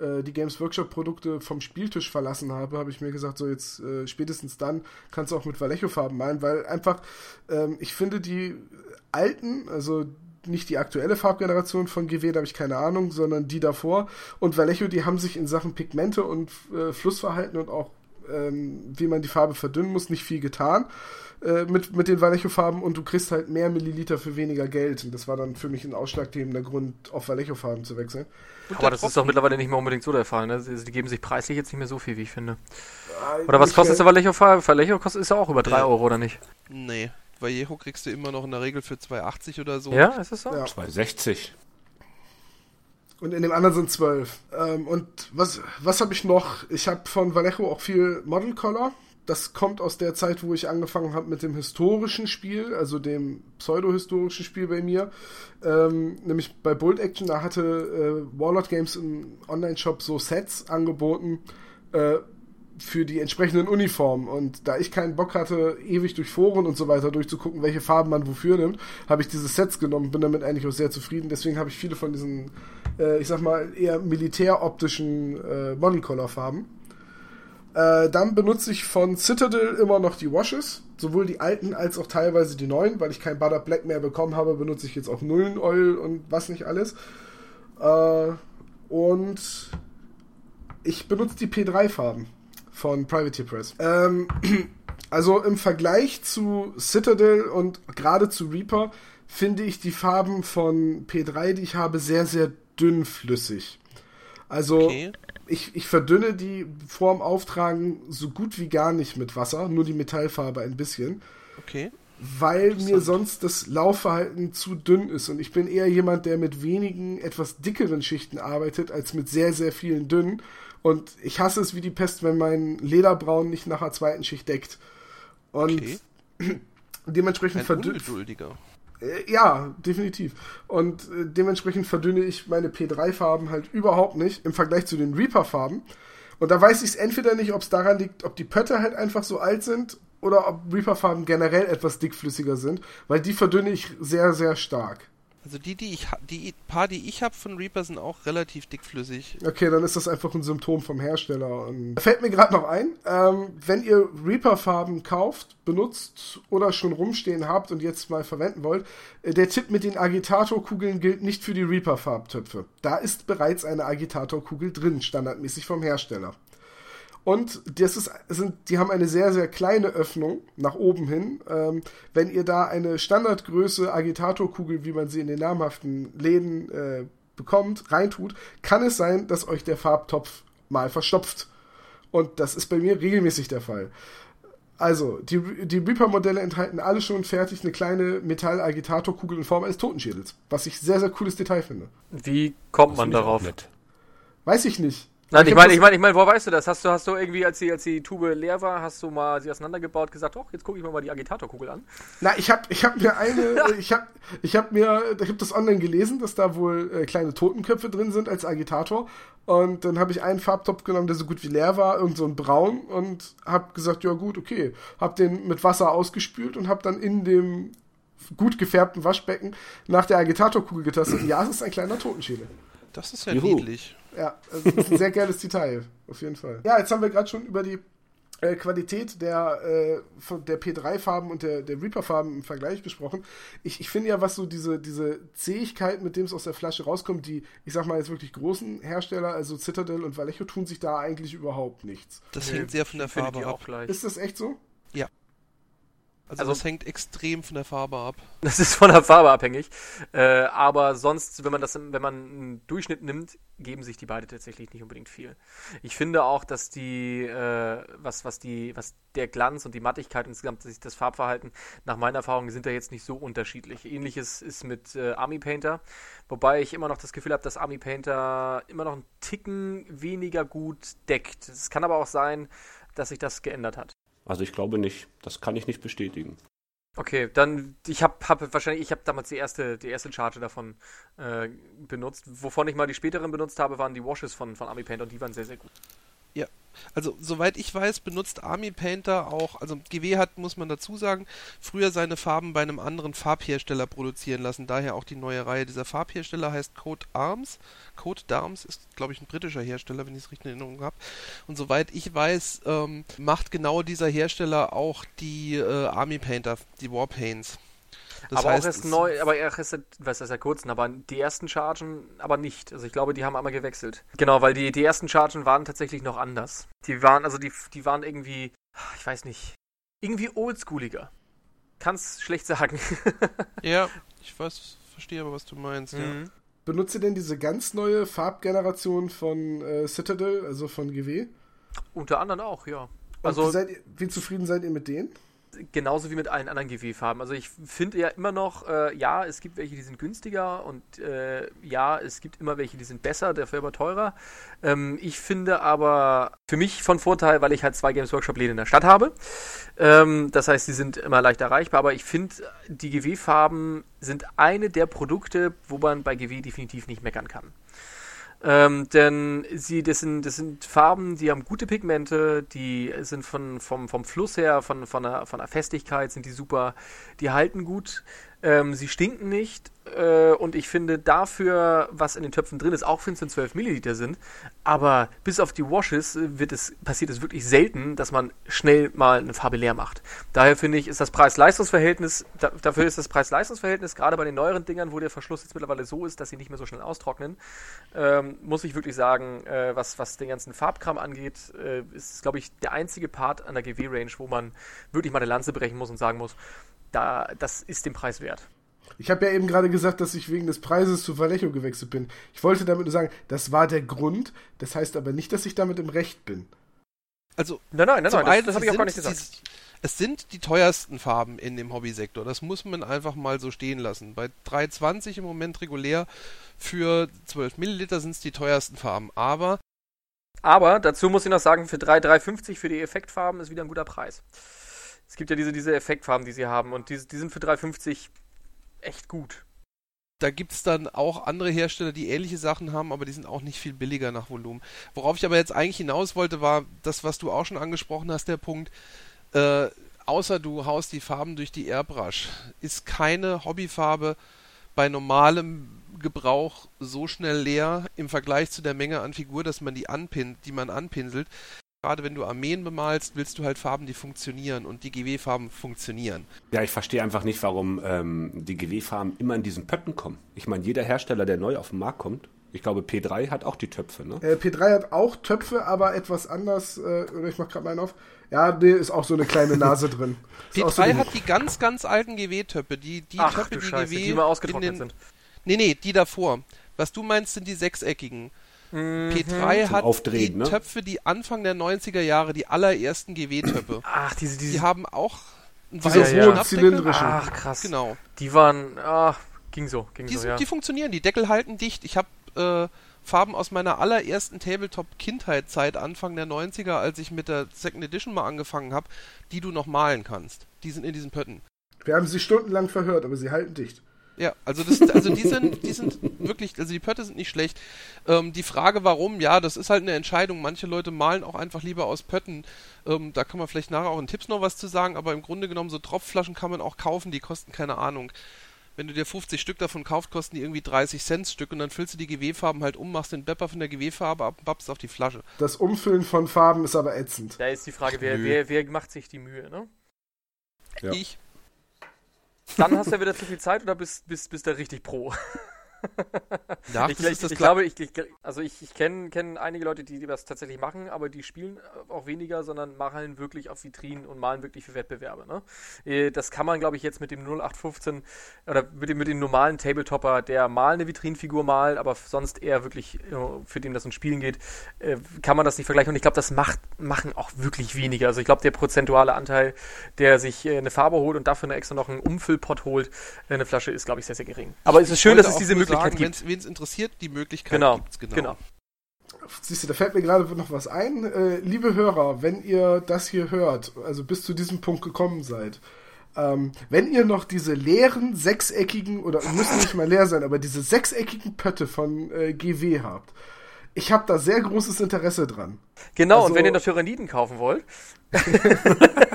äh, die Games Workshop Produkte vom Spieltisch verlassen habe, habe ich mir gesagt, so jetzt äh, spätestens dann kannst du auch mit Vallejo-Farben malen, weil einfach ähm, ich finde die alten, also nicht die aktuelle Farbgeneration von GW, da habe ich keine Ahnung, sondern die davor. Und Vallejo, die haben sich in Sachen Pigmente und äh, Flussverhalten und auch ähm, wie man die Farbe verdünnen muss, nicht viel getan äh, mit, mit den Vallejo-Farben und du kriegst halt mehr Milliliter für weniger Geld. Und das war dann für mich ein ausschlaggebender Grund, auf Vallejo-Farben zu wechseln. Aber das ist doch mittlerweile nicht mehr unbedingt so der Fall. Ne? Sie, die geben sich preislich jetzt nicht mehr so viel, wie ich finde. Oder was kostet der Vallejo-Farbe? Vallejo kostet ist ja auch über 3 Euro, oder nicht? Nee. Vallejo kriegst du immer noch in der Regel für 2,80 oder so. Ja, ist es so? Ja. 2,60. Und in dem anderen sind 12. Ähm, und was, was habe ich noch? Ich habe von Vallejo auch viel Model Color. Das kommt aus der Zeit, wo ich angefangen habe mit dem historischen Spiel, also dem pseudo-historischen Spiel bei mir. Ähm, nämlich bei Bold Action, da hatte äh, Warlord Games im Online-Shop so Sets angeboten, äh, für die entsprechenden Uniformen. Und da ich keinen Bock hatte, ewig durch Foren und so weiter durchzugucken, welche Farben man wofür nimmt, habe ich diese Sets genommen, bin damit eigentlich auch sehr zufrieden. Deswegen habe ich viele von diesen, äh, ich sag mal, eher militäroptischen äh, Model-Color-Farben. Äh, dann benutze ich von Citadel immer noch die Washes, sowohl die alten als auch teilweise die neuen, weil ich kein Butter Black mehr bekommen habe, benutze ich jetzt auch Nullen Oil und was nicht alles. Äh, und ich benutze die P3-Farben von Privateer Press. Ähm, also im Vergleich zu Citadel und gerade zu Reaper finde ich die Farben von P3, die ich habe, sehr, sehr dünnflüssig. Also okay. Ich, ich verdünne die vorm Auftragen so gut wie gar nicht mit Wasser, nur die Metallfarbe ein bisschen. Okay. Weil mir sonst das Laufverhalten zu dünn ist. Und ich bin eher jemand, der mit wenigen, etwas dickeren Schichten arbeitet, als mit sehr, sehr vielen dünnen. Und ich hasse es wie die Pest, wenn mein Lederbraun nicht nach der zweiten Schicht deckt. Und okay. dementsprechend verdünnt. Äh, ja, definitiv. Und äh, dementsprechend verdünne ich meine P3-Farben halt überhaupt nicht im Vergleich zu den Reaper-Farben. Und da weiß ich es entweder nicht, ob es daran liegt, ob die Pötte halt einfach so alt sind oder ob Reaper-Farben generell etwas dickflüssiger sind, weil die verdünne ich sehr, sehr stark. Also die, die ich die paar, die ich habe von Reaper sind auch relativ dickflüssig. Okay, dann ist das einfach ein Symptom vom Hersteller. Und fällt mir gerade noch ein, ähm, wenn ihr Reaper-Farben kauft, benutzt oder schon rumstehen habt und jetzt mal verwenden wollt, äh, der Tipp mit den Agitatorkugeln gilt nicht für die Reaper-Farbtöpfe. Da ist bereits eine Agitatorkugel drin, standardmäßig vom Hersteller. Und das ist, sind, die haben eine sehr, sehr kleine Öffnung nach oben hin. Ähm, wenn ihr da eine Standardgröße Agitatorkugel, wie man sie in den namhaften Läden äh, bekommt, reintut, kann es sein, dass euch der Farbtopf mal verstopft. Und das ist bei mir regelmäßig der Fall. Also, die, die Reaper-Modelle enthalten alle schon fertig eine kleine Metall-Agitatorkugel in Form eines Totenschädels. Was ich sehr, sehr cooles Detail finde. Wie kommt man darauf? Weiß ich nicht. Nein, ich meine, ich meine, ich meine, wo weißt du das? Hast du, hast du irgendwie, als die, als die Tube leer war, hast du mal sie auseinandergebaut, gesagt, oh, jetzt gucke ich mir mal die Agitatorkugel an? Na, ich habe, ich habe mir eine, ich habe, ich habe mir, ich habe das online gelesen, dass da wohl äh, kleine Totenköpfe drin sind als Agitator. Und dann habe ich einen Farbtopf genommen, der so gut wie leer war, irgend so ein Braun, und habe gesagt, ja gut, okay, habe den mit Wasser ausgespült und habe dann in dem gut gefärbten Waschbecken nach der Agitatorkugel getastet. ja, es ist ein kleiner Totenschädel. Das ist ja Juhu. niedlich. Ja, also das ist ein sehr geiles Detail, auf jeden Fall. Ja, jetzt haben wir gerade schon über die äh, Qualität der, äh, der P3-Farben und der, der Reaper-Farben im Vergleich gesprochen. Ich, ich finde ja, was so diese, diese Zähigkeit, mit dem es aus der Flasche rauskommt, die, ich sag mal jetzt wirklich großen Hersteller, also Citadel und Vallejo, tun sich da eigentlich überhaupt nichts. Das hängt sehr von der Farbe ab. Ist das echt so? Ja. Also, also das hängt extrem von der Farbe ab. Das ist von der Farbe abhängig. Äh, aber sonst, wenn man das, wenn man einen Durchschnitt nimmt, geben sich die beide tatsächlich nicht unbedingt viel. Ich finde auch, dass die, äh, was, was die, was der Glanz und die Mattigkeit insgesamt, das Farbverhalten, nach meiner Erfahrung sind da jetzt nicht so unterschiedlich. Ähnliches ist mit äh, Army Painter, wobei ich immer noch das Gefühl habe, dass Army Painter immer noch einen Ticken weniger gut deckt. Es kann aber auch sein, dass sich das geändert hat. Also ich glaube nicht. Das kann ich nicht bestätigen. Okay, dann ich habe hab wahrscheinlich ich habe damals die erste die erste Charge davon äh, benutzt. Wovon ich mal die späteren benutzt habe, waren die Washes von von Army Paint und die waren sehr sehr gut. Also, soweit ich weiß, benutzt Army Painter auch, also GW hat, muss man dazu sagen, früher seine Farben bei einem anderen Farbhersteller produzieren lassen. Daher auch die neue Reihe. Dieser Farbhersteller heißt Code Arms. Code Darms ist, glaube ich, ein britischer Hersteller, wenn ich es richtig in Erinnerung habe. Und soweit ich weiß, ähm, macht genau dieser Hersteller auch die äh, Army Painter, die Warpaints. Das aber heißt, auch erst neu, aber er ist, was ist ja kurz, aber die ersten Chargen aber nicht. Also ich glaube, die haben einmal gewechselt. Genau, weil die, die ersten Chargen waren tatsächlich noch anders. Die waren, also die, die waren irgendwie, ich weiß nicht, irgendwie oldschooliger. Kann's schlecht sagen. ja, ich weiß, verstehe aber, was du meinst, mhm. ja. Benutzt ihr denn diese ganz neue Farbgeneration von äh, Citadel, also von GW? Unter anderem auch, ja. Also, wie, seid ihr, wie zufrieden seid ihr mit denen? Genauso wie mit allen anderen GW-Farben. Also ich finde ja immer noch, äh, ja, es gibt welche, die sind günstiger und äh, ja, es gibt immer welche, die sind besser, dafür aber teurer. Ähm, ich finde aber für mich von Vorteil, weil ich halt zwei Games Workshop-Läden in der Stadt habe. Ähm, das heißt, sie sind immer leicht erreichbar, aber ich finde, die GW-Farben sind eine der Produkte, wo man bei GW definitiv nicht meckern kann. Ähm, denn sie, das sind, das sind Farben, die haben gute Pigmente, die sind von, vom, vom Fluss her, von, von, der, von der Festigkeit sind die super, die halten gut, ähm, sie stinken nicht äh, und ich finde dafür, was in den Töpfen drin ist, auch wenn es 12 Milliliter sind, aber bis auf die Washes äh, wird es, passiert es wirklich selten, dass man schnell mal eine Farbe leer macht. Daher finde ich, ist das Preis-Leistungs-Verhältnis, da, dafür ist das Preis-Leistungs-Verhältnis, gerade bei den neueren Dingern, wo der Verschluss jetzt mittlerweile so ist, dass sie nicht mehr so schnell austrocknen, ähm, muss ich wirklich sagen, äh, was, was den ganzen Farbkram angeht, äh, ist, glaube ich, der einzige Part an der GW-Range, wo man wirklich mal eine Lanze brechen muss und sagen muss, da, das ist den Preis wert. Ich habe ja eben gerade gesagt, dass ich wegen des Preises zu Vallejo gewechselt bin. Ich wollte damit nur sagen, das war der Grund. Das heißt aber nicht, dass ich damit im Recht bin. Also, nein, nein, nein, nein das, das habe ich auch gar nicht gesagt. Die, es sind die teuersten Farben in dem Hobbysektor. Das muss man einfach mal so stehen lassen. Bei 3,20 im Moment regulär für 12 Milliliter sind es die teuersten Farben. Aber aber dazu muss ich noch sagen, für 3,350 für die Effektfarben ist wieder ein guter Preis. Es gibt ja diese, diese Effektfarben, die sie haben und die, die sind für 3,50 echt gut. Da gibt es dann auch andere Hersteller, die ähnliche Sachen haben, aber die sind auch nicht viel billiger nach Volumen. Worauf ich aber jetzt eigentlich hinaus wollte, war das, was du auch schon angesprochen hast, der Punkt, äh, außer du haust die Farben durch die Airbrush, ist keine Hobbyfarbe bei normalem Gebrauch so schnell leer im Vergleich zu der Menge an Figur, dass man die anpin die man anpinselt, gerade wenn du Armeen bemalst, willst du halt Farben, die funktionieren und die GW-Farben funktionieren. Ja, ich verstehe einfach nicht, warum ähm, die GW-Farben immer in diesen Pötten kommen. Ich meine, jeder Hersteller, der neu auf den Markt kommt, ich glaube, P3 hat auch die Töpfe, ne? Äh, P3 hat auch Töpfe, aber etwas anders. Äh, oder ich mach gerade meinen auf. Ja, nee, ist auch so eine kleine Nase drin. P3 so hat die ganz, ganz alten GW-Töpfe. Die, die Ach, Töpfe, die Scheiße, GW. Die mal ausgetrocknet den, sind. Nee, nee, die davor. Was du meinst, sind die sechseckigen. Mhm. P3 Zum hat Aufdrehen, die ne? Töpfe, die Anfang der 90er Jahre, die allerersten GW-Töpfe. Ach, diese, diese. Die haben auch diese ja, hohen ja. zylindrischen. Ach, krass. Genau. Die waren, ach, ging so, ging die, so, ja. Die funktionieren, die Deckel halten dicht. Ich habe äh, Farben aus meiner allerersten Tabletop-Kindheitszeit, Anfang der 90er, als ich mit der Second Edition mal angefangen habe, die du noch malen kannst. Die sind in diesen Pötten. Wir haben sie stundenlang verhört, aber sie halten dicht. Ja, also, das, also die sind, die sind wirklich, also die Pötte sind nicht schlecht. Ähm, die Frage, warum, ja, das ist halt eine Entscheidung. Manche Leute malen auch einfach lieber aus Pötten. Ähm, da kann man vielleicht nachher auch in Tipps noch was zu sagen, aber im Grunde genommen so Tropfflaschen kann man auch kaufen, die kosten keine Ahnung. Wenn du dir 50 Stück davon kaufst, kosten die irgendwie 30 Cent Stück und dann füllst du die GW-Farben halt um, machst den Bepper von der GW-Farbe ab und pappst auf die Flasche. Das Umfüllen von Farben ist aber ätzend. Da ist die Frage, wer, wer, wer macht sich die Mühe, ne? Ja. Ich. Dann hast du ja wieder zu viel Zeit oder bist, bist, bist du richtig pro? Ja, ich, ich, ich glaube, ich, ich, also ich, ich kenne kenn einige Leute, die, das tatsächlich machen, aber die spielen auch weniger, sondern machen wirklich auf Vitrinen und malen wirklich für Wettbewerbe. Ne? Äh, das kann man, glaube ich, jetzt mit dem 0815 oder mit dem, mit dem normalen Tabletopper, der mal eine Vitrinenfigur malt, aber sonst eher wirklich, für den das um Spielen geht, äh, kann man das nicht vergleichen. Und ich glaube, das macht, machen auch wirklich weniger. Also ich glaube, der prozentuale Anteil, der sich äh, eine Farbe holt und dafür extra noch einen Umfüllpot holt, eine Flasche, ist, glaube ich, sehr, sehr gering. Aber es ist schön, dass es diese Möglichkeit Möglichkeit sagen, gibt. Wen es interessiert, die Möglichkeit genau, gibt's, genau. genau. Siehst du, da fällt mir gerade noch was ein. Äh, liebe Hörer, wenn ihr das hier hört, also bis zu diesem Punkt gekommen seid, ähm, wenn ihr noch diese leeren, sechseckigen, oder müssen nicht mal leer sein, aber diese sechseckigen Pötte von äh, GW habt, Ich habe da sehr großes Interesse dran. Genau, Also- und wenn ihr noch Tyranniden kaufen wollt,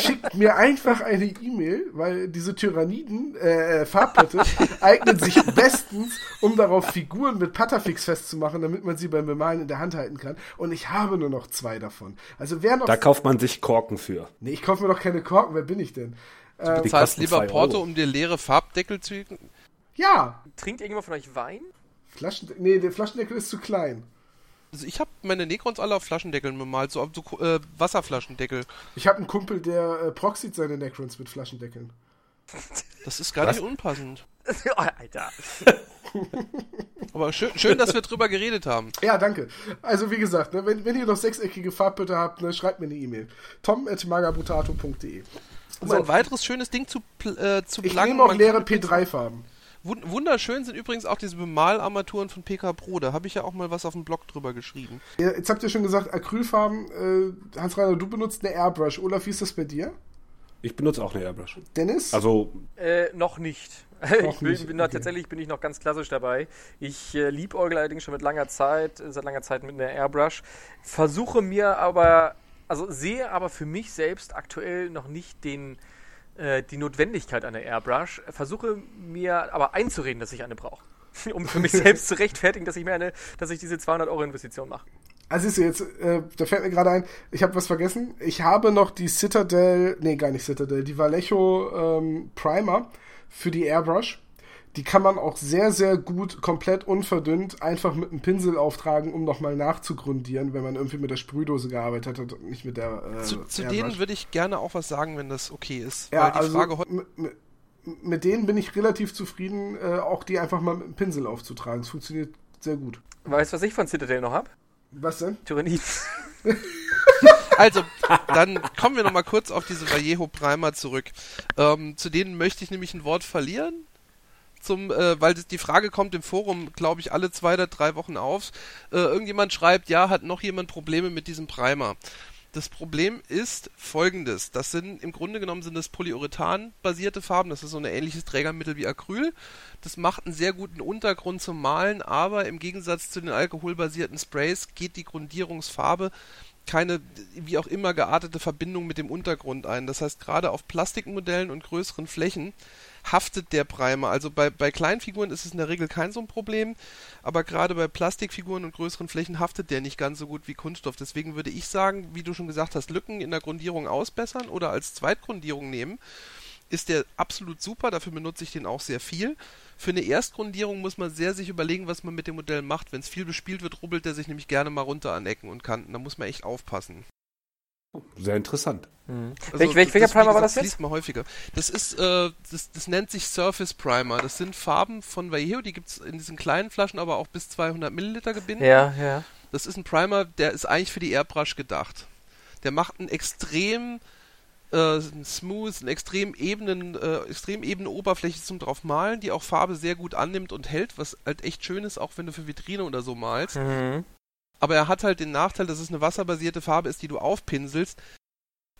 Schickt mir einfach eine E-Mail, weil diese Tyranniden, äh, äh, Farbplatte, eignen sich bestens, um darauf Figuren mit Patafix festzumachen, damit man sie beim Bemalen in der Hand halten kann. Und ich habe nur noch zwei davon. Also wer noch. Da kauft man sich Korken für. nee, ich kaufe mir doch keine Korken, wer bin ich denn? Die zahlst kosten lieber Porto, Euro. um dir leere Farbdeckel zu... Ja! trinkt irgendjemand von euch Wein? Flaschen, nee, der Flaschendeckel ist zu klein. Also ich habe meine Necrons alle auf Flaschendeckeln bemalt, so auf so äh, Wasserflaschendeckel. Ich habe einen Kumpel, der äh, proxied seine Necrons mit Flaschendeckeln. Das ist gar Was? nicht unpassend. oh, Alter. Aber schön, schön, dass wir drüber geredet haben. Ja, danke. Also wie gesagt, ne, wenn, wenn ihr noch sechseckige Farbbilder habt, ne, schreibt mir eine E-Mail. tom.magabrutato.de Um So. ein weiteres schönes Ding zu, pl äh, zu Ich planen, nehme auch leere kann- P3-Farben. Wun- Wunderschön sind übrigens auch diese Bemalarmaturen von PK Pro. Da habe ich ja auch mal was auf dem Blog drüber geschrieben. Ja, Jetzt habt ihr schon gesagt, Acrylfarben. Äh, Hans-Reiner, du benutzt eine Airbrush. Olaf, wie ist das bei dir? Ich benutze auch eine Airbrush. Dennis? Also, Äh, noch nicht. Ich bin, bin da okay. tatsächlich bin ich noch ganz klassisch dabei. Ich äh, liebäugle allerdings schon mit langer Zeit, äh, seit langer Zeit mit einer Airbrush. Versuche mir aber, also sehe aber für mich selbst aktuell noch nicht den, äh, die Notwendigkeit einer Airbrush. Versuche mir aber einzureden, dass ich eine brauche. um für mich selbst zu rechtfertigen, dass ich mir eine, dass ich diese 200 Euro Investition mache. Also siehst du jetzt, äh, da fällt mir gerade ein, ich habe was vergessen. Ich habe noch die Citadel, nee, gar nicht Citadel, die Vallejo ähm, Primer für die Airbrush. Die kann man auch sehr, sehr gut, komplett unverdünnt, einfach mit einem Pinsel auftragen, um nochmal nachzugrundieren, wenn man irgendwie mit der Sprühdose gearbeitet hat und nicht mit der äh, Zu, zu denen würde ich gerne auch was sagen, wenn das okay ist. Ja, Weil die also Frage heute. mit, denen bin ich relativ zufrieden, äh, auch die einfach mal mit einem Pinsel aufzutragen. Es funktioniert sehr gut. Weißt du, was ich von Citadel noch habe? Was denn? Tyrannid. Also, dann kommen wir nochmal kurz auf diese Vallejo Primer zurück. Ähm, zu denen möchte ich nämlich ein Wort verlieren. Zum, äh, weil die Frage kommt im Forum, glaube ich, alle zwei oder drei Wochen auf. Äh, irgendjemand schreibt, ja, hat noch jemand Probleme mit diesem Primer? Das Problem ist folgendes. Das sind im Grunde genommen sind das Polyurethan-basierte Farben. Das ist so ein ähnliches Trägermittel wie Acryl. Das macht einen sehr guten Untergrund zum Malen, aber im Gegensatz zu den alkoholbasierten Sprays geht die Grundierungsfarbe keine wie auch immer geartete Verbindung mit dem Untergrund ein. Das heißt, gerade auf Plastikmodellen und größeren Flächen haftet der Primer. Also bei, bei Kleinfiguren ist es in der Regel kein so ein Problem, aber gerade bei Plastikfiguren und größeren Flächen haftet der nicht ganz so gut wie Kunststoff. Deswegen würde ich sagen, wie du schon gesagt hast, Lücken in der Grundierung ausbessern oder als Zweitgrundierung nehmen. Ist der absolut super, dafür benutze ich den auch sehr viel. Für eine Erstgrundierung muss man sehr sich überlegen, was man mit dem Modell macht. Wenn es viel bespielt wird, rubbelt der sich nämlich gerne mal runter an Ecken und Kanten. Da muss man echt aufpassen. Sehr interessant. Also Welch, welch, welcher wie Primer war das jetzt? liest man häufiger. Das ist, äh, das, das nennt sich Surface Primer. Das sind Farben von Vallejo, die gibt es in diesen kleinen Flaschen, aber auch bis 200 Milliliter gebunden. Ja, ja. Das ist ein Primer, der ist eigentlich für die Airbrush gedacht. Der macht einen extrem äh, smooth, einen extrem ebenen, äh, extrem ebene Oberfläche zum drauf malen, die auch Farbe sehr gut annimmt und hält, was halt echt schön ist, auch wenn du für Vitrine oder so malst. Mhm. Aber er hat halt den Nachteil, dass es eine wasserbasierte Farbe ist, die du aufpinselst.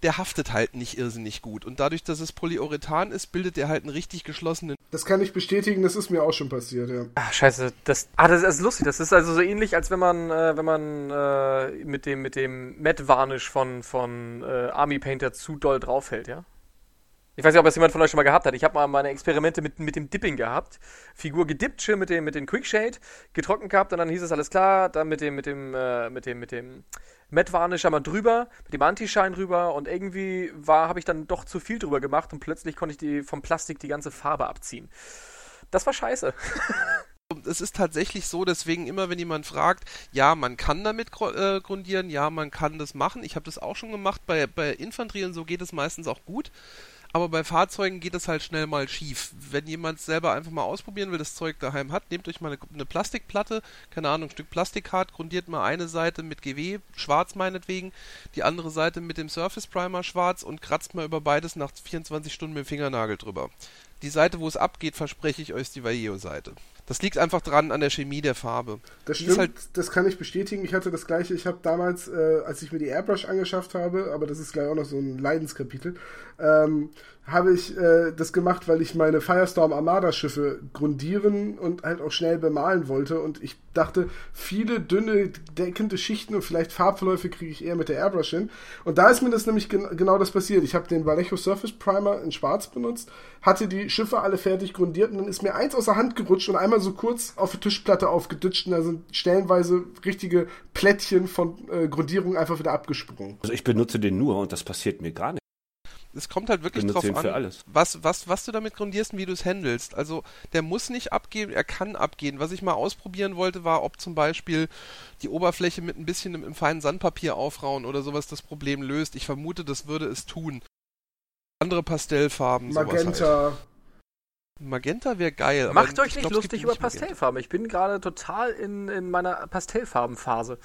Der haftet halt nicht irrsinnig gut. Und dadurch, dass es Polyurethan ist, bildet er halt einen richtig geschlossenen. Das kann ich bestätigen, das ist mir auch schon passiert, ja. Ah, scheiße, das. Ah, das ist lustig. Das ist also so ähnlich, als wenn man, äh, wenn man äh, mit dem, mit dem Matte Varnish von, von äh, Army Painter zu doll draufhält, ja? Ich weiß nicht, ob das jemand von euch schon mal gehabt hat. Ich habe mal meine Experimente mit, mit dem Dipping gehabt. Figur gedippt, schön mit dem, mit dem Quickshade, getrocknet gehabt und dann hieß es alles klar, dann mit dem, mit dem, äh, mit dem, mit dem Matte Varnish einmal drüber, mit dem Anti-Shine drüber und irgendwie war, habe ich dann doch zu viel drüber gemacht und plötzlich konnte ich die vom Plastik die ganze Farbe abziehen. Das war scheiße. Es ist tatsächlich so, deswegen immer, wenn jemand fragt, ja, man kann damit äh, grundieren, ja, man kann das machen. Ich habe das auch schon gemacht. Bei, bei Infanterie und so geht es meistens auch gut. Aber bei Fahrzeugen geht es halt schnell mal schief. Wenn jemand selber einfach mal ausprobieren will, das Zeug daheim hat, nehmt euch mal eine, eine Plastikplatte, keine Ahnung, ein Stück Plastikhart, grundiert mal eine Seite mit GW, schwarz meinetwegen, die andere Seite mit dem Surface Primer schwarz und kratzt mal über beides nach 24 Stunden mit dem Fingernagel drüber. Die Seite, wo es abgeht, verspreche ich euch, ist die Vallejo-Seite. Das liegt einfach dran an der Chemie der Farbe. Das Die stimmt, ist halt das kann ich bestätigen. Ich hatte das gleiche. Ich habe damals, äh, als ich mir die Airbrush angeschafft habe, aber das ist gleich auch noch so ein Leidenskapitel, ähm, habe ich äh, das gemacht, weil ich meine Firestorm Armada Schiffe grundieren und halt auch schnell bemalen wollte. Und ich dachte, viele dünne, deckende Schichten und vielleicht Farbverläufe kriege ich eher mit der Airbrush hin. Und da ist mir das nämlich gen genau das passiert. Ich habe den Vallejo Surface Primer in schwarz benutzt, hatte die Schiffe alle fertig grundiert und dann ist mir eins aus der Hand gerutscht und einmal so kurz auf die Tischplatte aufgeditscht und da sind stellenweise richtige Plättchen von äh, Grundierung einfach wieder abgesprungen. Also ich benutze den nur und das passiert mir gar nicht. Es kommt halt wirklich drauf an, alles. was, was, was du damit grundierst und wie du es handelst. Also der muss nicht abgehen, er kann abgehen. Was ich mal ausprobieren wollte, war, ob zum Beispiel die Oberfläche mit ein bisschen im, im feinen Sandpapier aufrauen oder sowas das Problem löst. Ich vermute, das würde es tun. Andere Pastellfarben, sowas halt. Magenta. Magenta wäre geil. aber Macht euch ich nicht glaub, lustig über Magenta. Pastellfarben. Ich bin gerade total in, in meiner Pastellfarbenphase.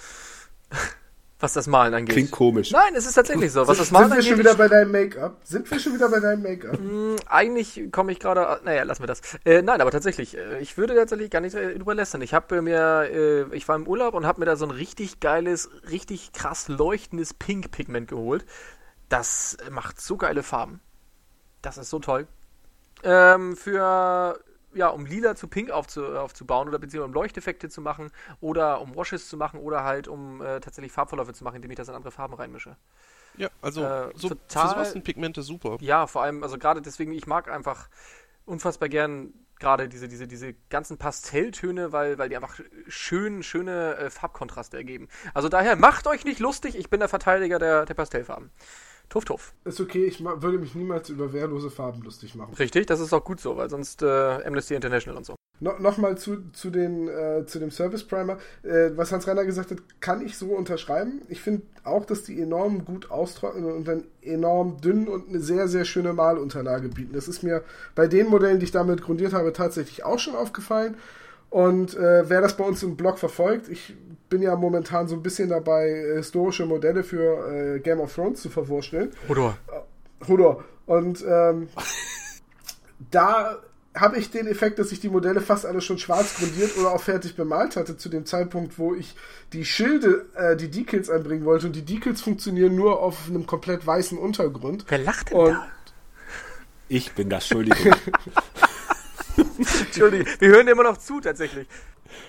Was das Malen angeht. Klingt komisch. Nein, es ist tatsächlich so. Was das Sind Malen wir angeht, schon wieder bei deinem Make-up? Sind wir schon wieder bei deinem Make-up? Hm, Eigentlich komme ich gerade. Naja, lassen wir das. Äh, nein, aber tatsächlich, äh, ich würde tatsächlich gar nicht äh, drüber lästern. Ich habe mir, äh, ich war im Urlaub und habe mir da so ein richtig geiles, richtig krass leuchtendes Pink-Pigment geholt. Das macht so geile Farben. Das ist so toll. Ähm, für ja, um lila zu pink aufzu, aufzubauen oder beziehungsweise um Leuchteffekte zu machen oder um Washes zu machen oder halt um äh, tatsächlich Farbverläufe zu machen, indem ich das in andere Farben reinmische. Ja, also Äh, so total- für sowas sind Pigmente super. Ja, vor allem, also gerade deswegen, ich mag einfach unfassbar gern gerade diese, diese, diese ganzen Pastelltöne, weil, weil die einfach schön, schöne äh, Farbkontraste ergeben. Also daher, macht euch nicht lustig, ich bin der Verteidiger der, der Pastellfarben. Tuff, tuff. Ist okay, ich würde mich niemals über wehrlose Farben lustig machen. Richtig, das ist auch gut so, weil sonst äh, Amnesty International und so. No, Nochmal zu, zu, den, äh, zu dem Service Primer. Äh, was Hans Reiner gesagt hat, kann ich so unterschreiben. Ich finde auch, dass die enorm gut austrocknen und dann enorm dünn und eine sehr, sehr schöne Malunterlage bieten. Das ist mir bei den Modellen, die ich damit grundiert habe, tatsächlich auch schon aufgefallen. Und äh, wer das bei uns im Blog verfolgt, ich bin ja momentan so ein bisschen dabei, äh, historische Modelle für äh, Game of Thrones zu verwurschteln. Oder? Hodor. Und ähm, da habe ich den Effekt, dass ich die Modelle fast alle schon schwarz grundiert oder auch fertig bemalt hatte, zu dem Zeitpunkt, wo ich die Schilde, äh, die Decals einbringen wollte. Und die Decals funktionieren nur auf einem komplett weißen Untergrund. Wer lacht denn Und da? Ich bin das, Entschuldigung. Entschuldigung, wir hören dir immer noch zu, tatsächlich.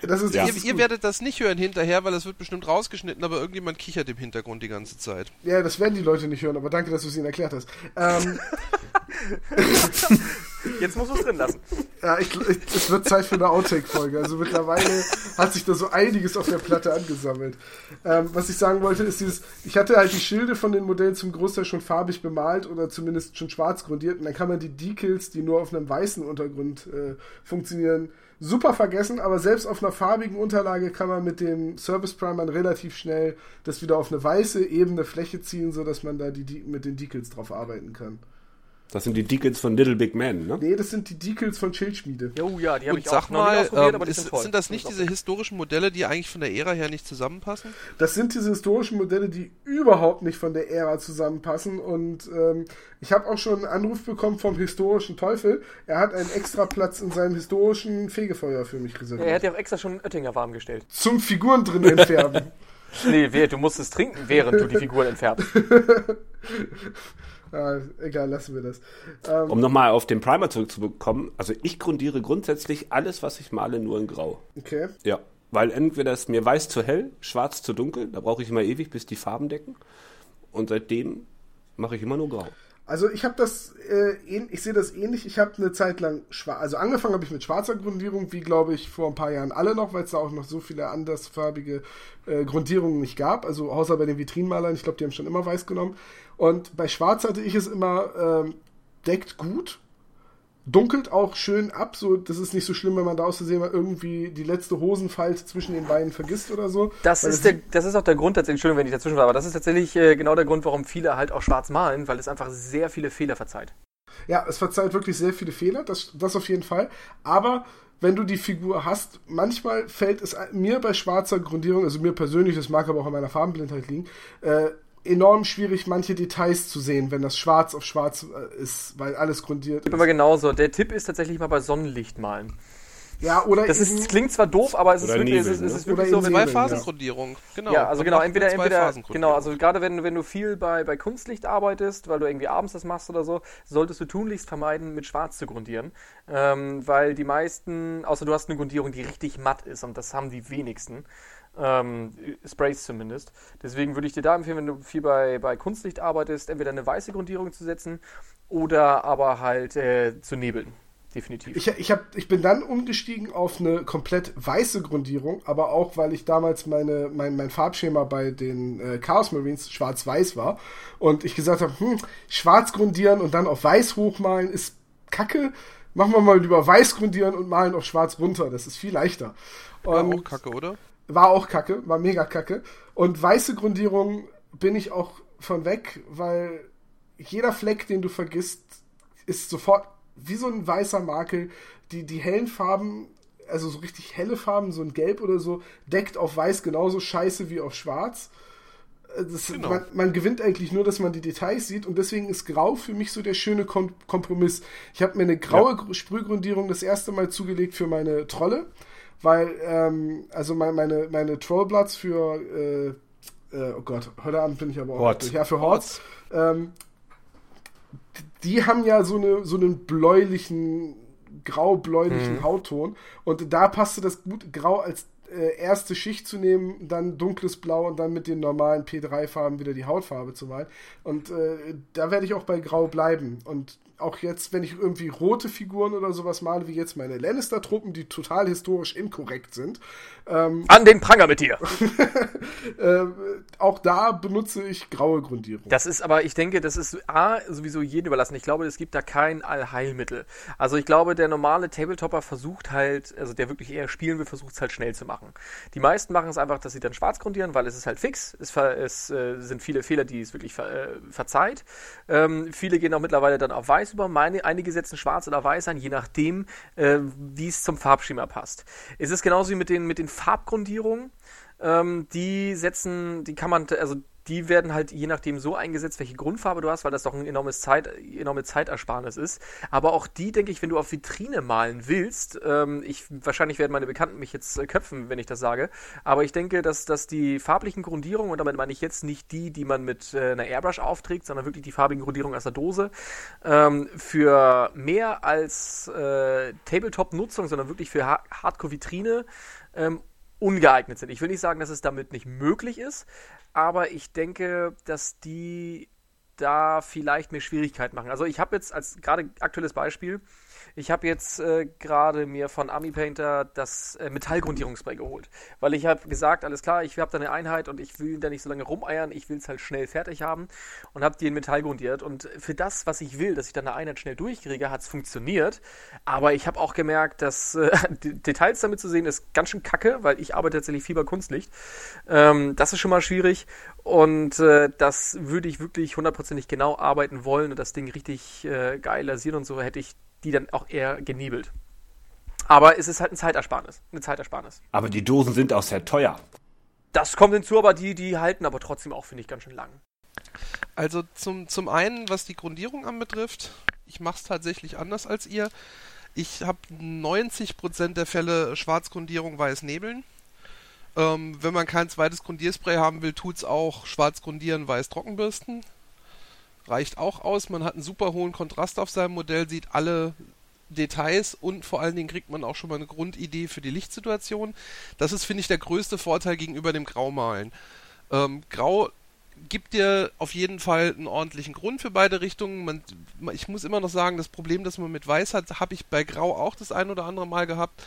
Das ist, Ja. das Ihr, ist ihr werdet das nicht hören hinterher, weil es wird bestimmt rausgeschnitten, aber irgendjemand kichert im Hintergrund die ganze Zeit. Ja, das werden die Leute nicht hören, aber danke, dass du es ihnen erklärt hast. Ähm, Jetzt musst du es drin lassen. Ja, ich, ich, es wird Zeit für eine Outtake-Folge. Also mittlerweile hat sich da so einiges auf der Platte angesammelt. Ähm, was ich sagen wollte, ist dieses, ich hatte halt die Schilde von den Modellen zum Großteil schon farbig bemalt oder zumindest schon schwarz grundiert und dann kann man die Decals, die nur auf einem weißen Untergrund äh, funktionieren, super vergessen, aber selbst auf einer farbigen Unterlage kann man mit dem Service Primern relativ schnell das wieder auf eine weiße, ebene Fläche ziehen, sodass man da die, die mit den Decals drauf arbeiten kann. Das sind die Deacons von Little Big Man, ne? Nee, das sind die Decals von Schildschmiede. Jo, ja, die habe ich auch sag noch nicht mal, ausprobiert, ähm, aber die ist, sind toll. sind das nicht auch diese historischen Modelle, die eigentlich von der Ära her nicht zusammenpassen? Das sind diese historischen Modelle, die überhaupt nicht von der Ära zusammenpassen. Und ähm, ich habe auch schon einen Anruf bekommen vom historischen Teufel. Er hat einen extra Platz in seinem historischen Fegefeuer für mich Er reserviert. hat ja auch extra schon einen Oettinger warm gestellt. Zum Figuren drin entfernen. Nee, du musst es trinken, während du die Figuren entfärbst. ah, egal, lassen wir das. Ähm, Um nochmal auf den Primer zurückzubekommen, also ich grundiere grundsätzlich alles, was ich male, nur in Grau. okay. Ja. Weil entweder ist mir weiß zu hell, schwarz zu dunkel, da brauche ich immer ewig, bis die Farben decken. Und seitdem mache ich immer nur Grau. Also ich habe das, äh, ich sehe das ähnlich. Ich habe eine Zeit lang schwarz, also angefangen habe ich mit schwarzer Grundierung, wie glaube ich vor ein paar Jahren alle noch, weil es da auch noch so viele andersfarbige äh, Grundierungen nicht gab. Also außer bei den Vitrinenmalern, ich glaube, die haben schon immer weiß genommen. Und bei Schwarz hatte ich es immer ähm, deckt gut, dunkelt auch schön ab. So, das ist nicht so schlimm, wenn man da aus Versehen mal irgendwie die letzte Hosenfalte zwischen den Beinen vergisst oder so. Das ist, der, das ist auch der Grund, tatsächlich, Entschuldigung, wenn ich dazwischen war, aber das ist tatsächlich äh, genau der Grund, warum viele halt auch schwarz malen, weil es einfach sehr viele Fehler verzeiht. Ja, es verzeiht wirklich sehr viele Fehler, das, das auf jeden Fall. Aber wenn du die Figur hast, manchmal fällt es mir bei schwarzer Grundierung, also mir persönlich, das mag aber auch an meiner Farbenblindheit liegen, äh, enorm schwierig, manche Details zu sehen, wenn das schwarz auf schwarz äh, ist, weil alles grundiert ist. aber genauso. Der Tipp ist tatsächlich mal bei Sonnenlicht malen. Ja, oder Das ist, klingt zwar doof, aber es ist wirklich, es Nebeln, ist, es ne? ist wirklich Oder so, in wenn Nebeln, Zwei ja. Genau. Ja, also genau, entweder, entweder, genau, also gerade wenn, wenn du viel bei, bei Kunstlicht arbeitest, weil du irgendwie abends das machst oder so, solltest du tunlichst vermeiden, mit Schwarz zu grundieren, ähm, weil die meisten, außer du hast eine Grundierung, die richtig matt ist und das haben die wenigsten, ähm, Sprays zumindest. Deswegen würde ich dir da empfehlen, wenn du viel bei, bei Kunstlicht arbeitest, entweder eine weiße Grundierung zu setzen oder aber halt äh, zu nebeln. Definitiv. Ich, ich, hab, ich bin dann umgestiegen auf eine komplett weiße Grundierung, aber auch, weil ich damals meine, mein, mein Farbschema bei den äh, Chaos Marines schwarz-weiß war und ich gesagt habe, hm, schwarz grundieren und dann auf weiß hochmalen ist kacke. Machen wir mal lieber weiß grundieren und malen auf schwarz runter. Das ist viel leichter. Und auch kacke, oder? War auch kacke, war mega kacke. Und weiße Grundierung bin ich auch von weg, weil jeder Fleck, den du vergisst, ist sofort wie so ein weißer Makel. Die, die hellen Farben, also so richtig helle Farben, so ein Gelb oder so, deckt auf weiß genauso scheiße wie auf schwarz. Äh, Das, Genau. man, man gewinnt eigentlich nur, dass man die Details sieht und deswegen ist Grau für mich so der schöne Kom Kompromiss. Ich habe mir eine graue Gr- Sprühgrundierung das erste Mal zugelegt für meine Trolle, weil ähm, also mein, meine meine Trollbloods für äh, äh, oh Gott, heute Abend bin ich aber auch Hort. durch. ja für Horts. Ähm, die haben ja so eine so einen bläulichen grau-bläulichen Hautton und da passte das gut grau als äh, erste Schicht zu nehmen, dann dunkles Blau und dann mit den normalen P3-Farben wieder die Hautfarbe zu malen. Und äh, da werde ich auch bei Grau bleiben. Und auch jetzt, wenn ich irgendwie rote Figuren oder sowas male, wie jetzt meine Lannister-Truppen, die total historisch inkorrekt sind, An den Pranger mit dir! äh, auch da benutze ich graue Grundierung. Das ist aber, ich denke, das ist A, sowieso jedem überlassen. Ich glaube, es gibt da kein Allheilmittel. Also ich glaube, der normale Tabletopper versucht halt, also der wirklich eher spielen will, versucht es halt schnell zu machen. Die meisten machen es einfach, dass sie dann schwarz grundieren, weil es ist halt fix. Es, es äh, sind viele Fehler, die es wirklich ver, äh, verzeiht. Ähm, viele gehen auch mittlerweile dann auf weiß über. Meine, einige setzen schwarz oder weiß ein, je nachdem, äh, wie es zum Farbschema passt. Es ist genauso wie mit den, mit den Farbgrundierungen ähm, die setzen, die kann man, also die werden halt je nachdem so eingesetzt, welche Grundfarbe du hast, weil das doch ein enormes Zeit, enorme Zeitersparnis ist. Aber auch die, denke ich, wenn du auf Vitrine malen willst, ähm, ich, wahrscheinlich werden meine Bekannten mich jetzt äh, köpfen, wenn ich das sage, aber ich denke, dass, dass die farblichen Grundierungen, und damit meine ich jetzt nicht die, die man mit äh, einer Airbrush aufträgt, sondern wirklich die farbigen Grundierungen aus der Dose, ähm, für mehr als äh, Tabletop-Nutzung, sondern wirklich für ha Hardcore-Vitrine ähm, ungeeignet sind. Ich will nicht sagen, dass es damit nicht möglich ist, aber ich denke, dass die da vielleicht mir Schwierigkeiten machen. Also ich habe jetzt als gerade aktuelles Beispiel, ich habe jetzt äh, gerade mir von Army Painter das äh, Metallgrundierungsspray geholt, weil ich habe gesagt, alles klar, ich habe da eine Einheit und ich will da nicht so lange rumeiern, ich will es halt schnell fertig haben und habe die in Metall grundiert. Und für das, was ich will, dass ich dann eine Einheit schnell durchkriege, hat es funktioniert, aber ich habe auch gemerkt, dass äh, Details damit zu sehen ist ganz schön kacke, weil ich arbeite tatsächlich viel bei Kunstlicht. Ähm, das ist schon mal schwierig und äh, das würde ich wirklich hundertprozentig genau arbeiten wollen und das Ding richtig äh, geil lasieren und so hätte ich die dann auch eher genebelt. Aber es ist halt ein Zeitersparnis. Eine Zeitersparnis. Aber die Dosen sind auch sehr teuer. Das kommt hinzu, aber die, die halten aber trotzdem auch, finde ich, ganz schön lang. Also zum, zum einen, was die Grundierung anbetrifft, ich mache es tatsächlich anders als ihr. Ich habe 90% der Fälle Schwarzgrundierung, weiß Nebeln. Ähm, wenn man kein zweites Grundierspray haben will, tut's auch schwarz grundieren, weiß Trockenbürsten. Reicht auch aus. Man hat einen super hohen Kontrast auf seinem Modell, sieht alle Details und vor allen Dingen kriegt man auch schon mal eine Grundidee für die Lichtsituation. Das ist, finde ich, der größte Vorteil gegenüber dem Graumalen. Ähm, Grau gibt dir auf jeden Fall einen ordentlichen Grund für beide Richtungen. Man, ich muss immer noch sagen, das Problem, das man mit Weiß hat, habe ich bei Grau auch das ein oder andere Mal gehabt.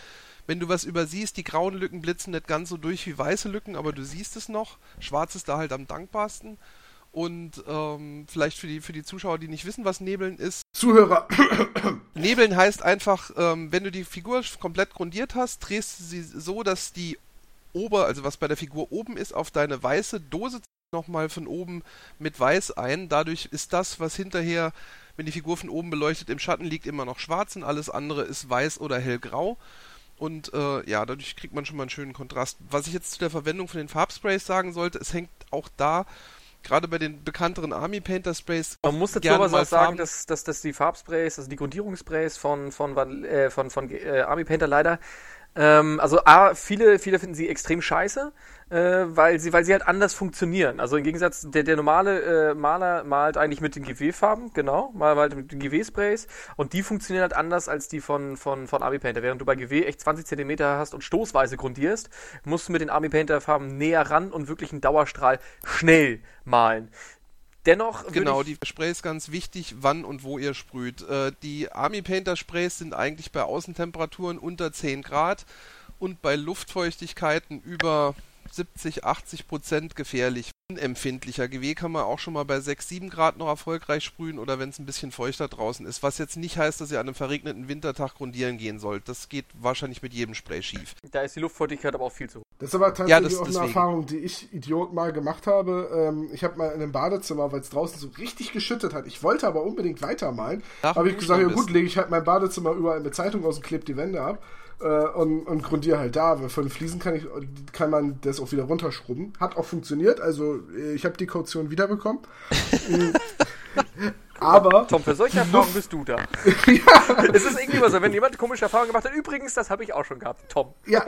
Wenn du was übersiehst, die grauen Lücken blitzen nicht ganz so durch wie weiße Lücken, aber du siehst es noch. Schwarz ist da halt am dankbarsten. Und ähm, vielleicht für die, für die Zuschauer, die nicht wissen, was Nebeln ist, Zuhörer, Nebeln heißt einfach, ähm, wenn du die Figur komplett grundiert hast, drehst du sie so, dass die Ober, also was bei der Figur oben ist, auf deine weiße Dose nochmal von oben mit weiß ein. Dadurch ist das, was hinterher, wenn die Figur von oben beleuchtet im Schatten liegt, immer noch schwarz und alles andere ist weiß oder hellgrau. Und äh, ja, dadurch kriegt man schon mal einen schönen Kontrast. Was ich jetzt zu der Verwendung von den Farbsprays sagen sollte, es hängt auch da gerade bei den bekannteren Army Painter Sprays. Man muss dazu aber auch sagen, dass, dass, dass die Farbsprays, also die Grundierungssprays von, von, äh, von, von, von äh, Army Painter leider ähm, also A, viele, viele finden sie extrem scheiße, äh, weil sie, weil sie halt anders funktionieren. Also im Gegensatz, der, der normale äh, Maler malt eigentlich mit den GW-Farben, genau, malt halt mit den GW-Sprays und die funktionieren halt anders als die von, von, von Army Painter. Während du bei GW echt 20 cm hast und stoßweise grundierst, musst du mit den Army Painter Farben näher ran und wirklich einen Dauerstrahl schnell malen. Dennoch. Genau, die Sprays ganz wichtig, wann und wo ihr sprüht. Äh, die Army Painter Sprays sind eigentlich bei Außentemperaturen unter 10 Grad und bei Luftfeuchtigkeiten über 70, 80 Prozent gefährlich. Unempfindlicher GW kann man auch schon mal bei 6, 7 Grad noch erfolgreich sprühen oder wenn es ein bisschen feuchter draußen ist. Was jetzt nicht heißt, dass ihr an einem verregneten Wintertag grundieren gehen sollt. Das geht wahrscheinlich mit jedem Spray schief. Da ist die Luftfeuchtigkeit aber auch viel zu hoch. Das ist aber tatsächlich ja, das, auch deswegen. eine Erfahrung, die ich Idiot mal gemacht habe. Ähm, ich habe mal in einem Badezimmer, weil es draußen so richtig geschüttet hat. Ich wollte aber unbedingt weitermalen. Habe ich gesagt, ja gut, lege ich halt mein Badezimmer überall mit Zeitung aus und klebe die Wände ab äh, und, und grundiere halt da. Weil von Fliesen kann, ich, kann man das auch wieder runterschrubben. Hat auch funktioniert, also äh, ich habe die Kaution wiederbekommen. Aber. Tom, für solche Erfahrungen bist du da. ja. Es ist irgendwie mal so, wenn jemand komische Erfahrungen gemacht hat, übrigens, das habe ich auch schon gehabt, Tom. ja,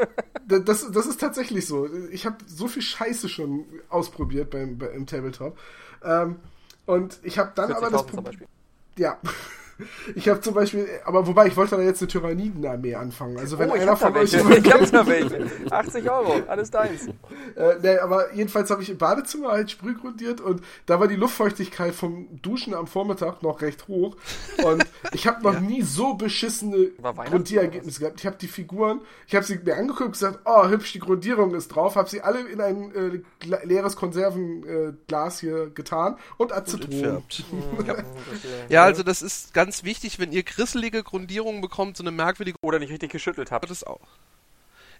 das, das ist tatsächlich so. Ich habe so viel Scheiße schon ausprobiert beim, beim im Tabletop. Ähm, und ich habe dann aber das Problem. Ja. Ich habe zum Beispiel, aber wobei, ich wollte da jetzt eine Tyrannidenarmee anfangen. Also wenn oh, einer von euch. Ich hab da welche. 80 Euro, alles deins. Äh, nee, aber jedenfalls habe ich im Badezimmer halt sprühgrundiert und da war die Luftfeuchtigkeit vom Duschen am Vormittag noch recht hoch. Und ich habe noch ja. nie so beschissene Grundierergebnisse gehabt. Ich habe die Figuren, ich habe sie mir angeguckt und gesagt, oh, hübsch, die Grundierung ist drauf, habe sie alle in ein äh, leeres Konservenglas äh, hier getan und Aceton. ja. ja, also das ist ganz ganz wichtig, wenn ihr grisselige Grundierungen bekommt, so eine merkwürdige. Oder nicht richtig geschüttelt habt. Das auch.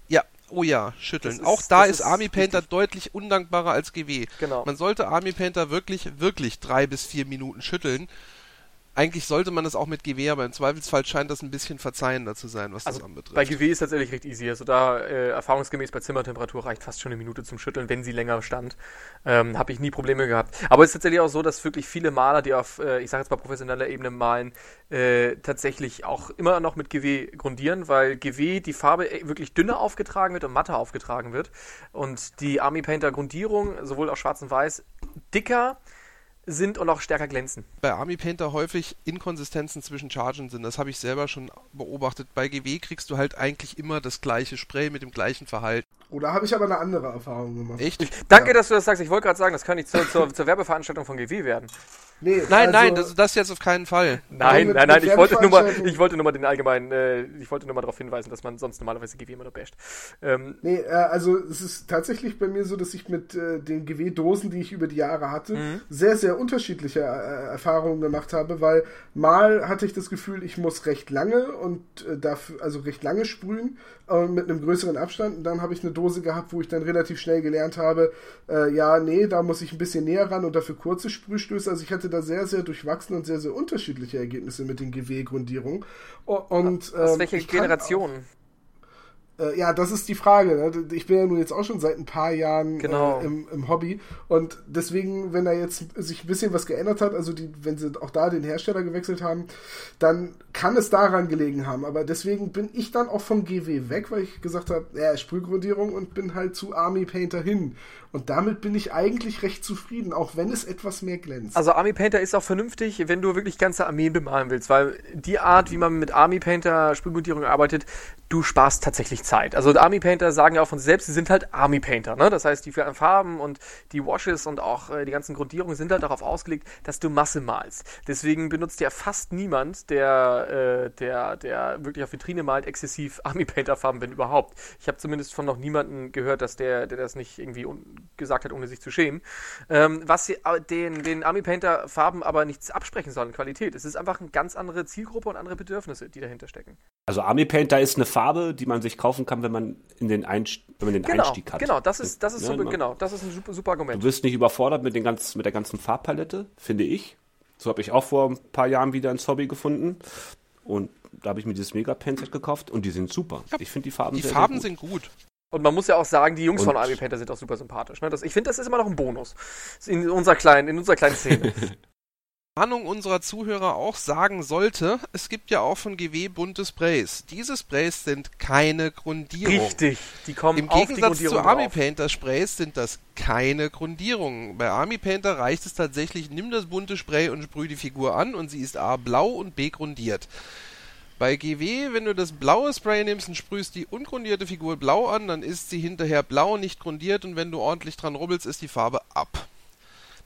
Ja, oh ja, schütteln. Ist, auch da ist, ist Army Painter deutlich undankbarer als GW. Genau. Man sollte Army Painter wirklich, wirklich drei bis vier Minuten schütteln eigentlich sollte man es auch mit GW, aber im Zweifelsfall scheint das ein bisschen verzeihender zu sein, was also das anbetrifft. Bei GW ist tatsächlich recht easy. Also da äh, erfahrungsgemäß bei Zimmertemperatur reicht fast schon eine Minute zum Schütteln, wenn sie länger stand. Ähm, Habe ich nie Probleme gehabt. Aber es ist tatsächlich auch so, dass wirklich viele Maler, die auf, äh, ich sage jetzt mal professioneller Ebene malen, äh, tatsächlich auch immer noch mit GW grundieren, weil GW die Farbe äh, wirklich dünner aufgetragen wird und matter aufgetragen wird. Und die Army Painter Grundierung, sowohl auf schwarz und weiß, dicker sind und auch stärker glänzen. Bei Army Painter häufig Inkonsistenzen zwischen Chargen sind. Das habe ich selber schon beobachtet. Bei GW kriegst du halt eigentlich immer das gleiche Spray mit dem gleichen Verhalten. Oder habe ich aber eine andere Erfahrung gemacht? Echt? Danke, ja. dass du das sagst. Ich wollte gerade sagen, das kann nicht zur, zur, zur Werbeveranstaltung von GW werden. Nee, nein, also, nein, das, das jetzt auf keinen Fall. Nein, nein, nein, ich wollte nur mal, ich wollte nur mal den allgemeinen, äh, ich wollte nur mal darauf hinweisen, dass man sonst normalerweise GW immer nur basht. Ähm, nee, äh, also es ist tatsächlich bei mir so, dass ich mit äh, den GW-Dosen, die ich über die Jahre hatte, mhm. sehr, sehr unterschiedliche äh, Erfahrungen gemacht habe, weil mal hatte ich das Gefühl, ich muss recht lange und äh, dafür, also recht lange sprühen, äh, mit einem größeren Abstand. Und dann habe ich eine Dose gehabt, wo ich dann relativ schnell gelernt habe, äh, ja, nee, da muss ich ein bisschen näher ran und dafür kurze Sprühstöße. Also ich hatte da sehr, sehr durchwachsene und sehr, sehr unterschiedliche Ergebnisse mit den GW-Grundierungen. Und, Aus ähm, welcher Generation? Äh, ja, das ist die Frage. Ne? Ich bin ja nun jetzt auch schon seit ein paar Jahren genau. äh, im, im, Hobby und deswegen, wenn da jetzt sich ein bisschen was geändert hat, also die, wenn sie auch da den Hersteller gewechselt haben, dann kann es daran gelegen haben. Aber deswegen bin ich dann auch vom GW weg, weil ich gesagt habe, ja, Sprühgrundierung und bin halt zu Army Painter hin. Und damit bin ich eigentlich recht zufrieden, auch wenn es etwas mehr glänzt. Also Army Painter ist auch vernünftig, wenn du wirklich ganze Armeen bemalen willst, weil die Art, wie man mit Army Painter Sprühgrundierung arbeitet, du sparst tatsächlich Zeit. Also Army Painter sagen ja auch von selbst, sie sind halt Army Painter. Ne? Das heißt, die Farben und die Washes und auch äh, die ganzen Grundierungen sind halt darauf ausgelegt, dass du Masse malst. Deswegen benutzt ja fast niemand, der, äh, der, der wirklich auf Vitrine malt, exzessiv Army Painter Farben, wenn überhaupt. Ich habe zumindest von noch niemanden gehört, dass der, der das nicht irgendwie gesagt hat, ohne sich zu schämen. Ähm, was den, den Army Painter Farben aber nichts absprechen soll in Qualität. Es ist einfach eine ganz andere Zielgruppe und andere Bedürfnisse, die dahinter stecken. Also Army Painter ist eine Farbe, die man sich kaufen kann, wenn man in den, Einst wenn man den genau, Einstieg hat. Genau, das ist, das ist, ja, so, genau, das ist ein super, super Argument. Du wirst nicht überfordert mit, den ganz, mit der ganzen Farbpalette, finde ich. So habe ich auch vor ein paar Jahren wieder ins Hobby gefunden. Und da habe ich mir dieses Mega Pen Set gekauft und die sind super. Ja, ich finde die Farben Die Farben sehr, sehr sind gut. Und man muss ja auch sagen, die Jungs Und- von Army Painter sind auch super sympathisch. Ne? Das, ich finde, das ist immer noch ein Bonus. In unserer kleinen, in unserer kleinen Szene. Warnung unserer Zuhörer auch sagen sollte, es gibt ja auch von GW bunte Sprays. Diese Sprays sind keine Grundierung. Richtig. Die kommen Im auf die Gegensatz zu Army drauf. Painter Sprays sind das keine Grundierungen. Bei Army Painter reicht es tatsächlich, nimm das bunte Spray und sprüh die Figur an und sie ist A blau und B grundiert. Bei GW, wenn du das blaue Spray nimmst und sprühst die ungrundierte Figur blau an, dann ist sie hinterher blau, nicht grundiert und wenn du ordentlich dran rubbelst, ist die Farbe ab.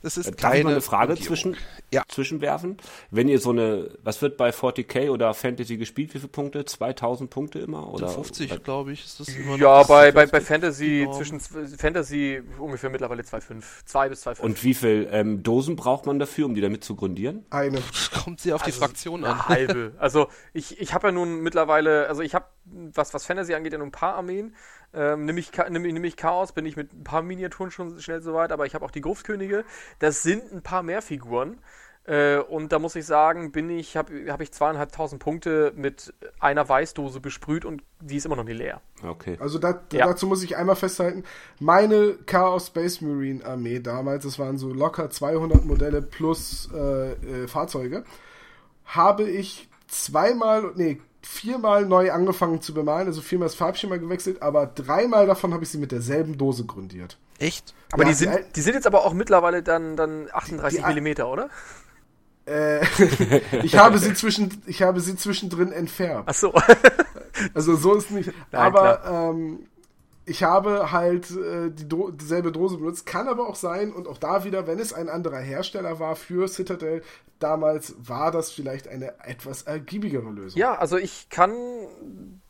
Das ist Darf ich keine mal eine Frage zwischen, Ja. zwischenwerfen? Wenn ihr so eine, was wird bei 40k oder Fantasy gespielt? Wie viele Punkte? 2000 Punkte immer? Oder 50, glaube ich, ist das immer noch Ja, das bei, bei, 50. bei Fantasy Norm. zwischen Fantasy ungefähr mittlerweile 2,5. 2 bis 2,5. Und wie viel ähm, Dosen braucht man dafür, um die damit zu grundieren? Eine. Kommt sie auf die Also, Fraktion eine an. halbe. Also ich, ich habe ja nun mittlerweile, also ich habe, was, was Fantasy angeht, ja nun ein paar Armeen. Ähm, nimm, ich, ich Chaos, bin ich mit ein paar Miniaturen schon schnell soweit, aber ich habe auch die Grußkönige. Das sind ein paar mehr Figuren. Äh, und da muss ich sagen, bin ich, habe hab ich zweieinhalbtausend Punkte mit einer Weißdose besprüht und die ist immer noch nicht leer. Okay. Also da, Ja. dazu muss ich einmal festhalten, meine Chaos Space Marine Armee damals, das waren so locker 200 Modelle plus äh, äh, Fahrzeuge, habe ich zweimal, nee, viermal neu angefangen zu bemalen, also viermal das Farbschema gewechselt, aber dreimal davon habe ich sie mit derselben Dose grundiert. Echt? Aber Ja, die, sind, die sind jetzt aber auch mittlerweile dann, dann 38 Die Al- Millimeter, oder? Äh, ich habe sie zwischen, ich habe sie zwischendrin entfärbt. Ach so. Also so ist nicht. Nein, aber ähm, ich habe halt äh, die Do dieselbe Dose benutzt. Kann aber auch sein, und auch da wieder, wenn es ein anderer Hersteller war für Citadel, damals war das vielleicht eine etwas ergiebigere Lösung. Ja, also ich kann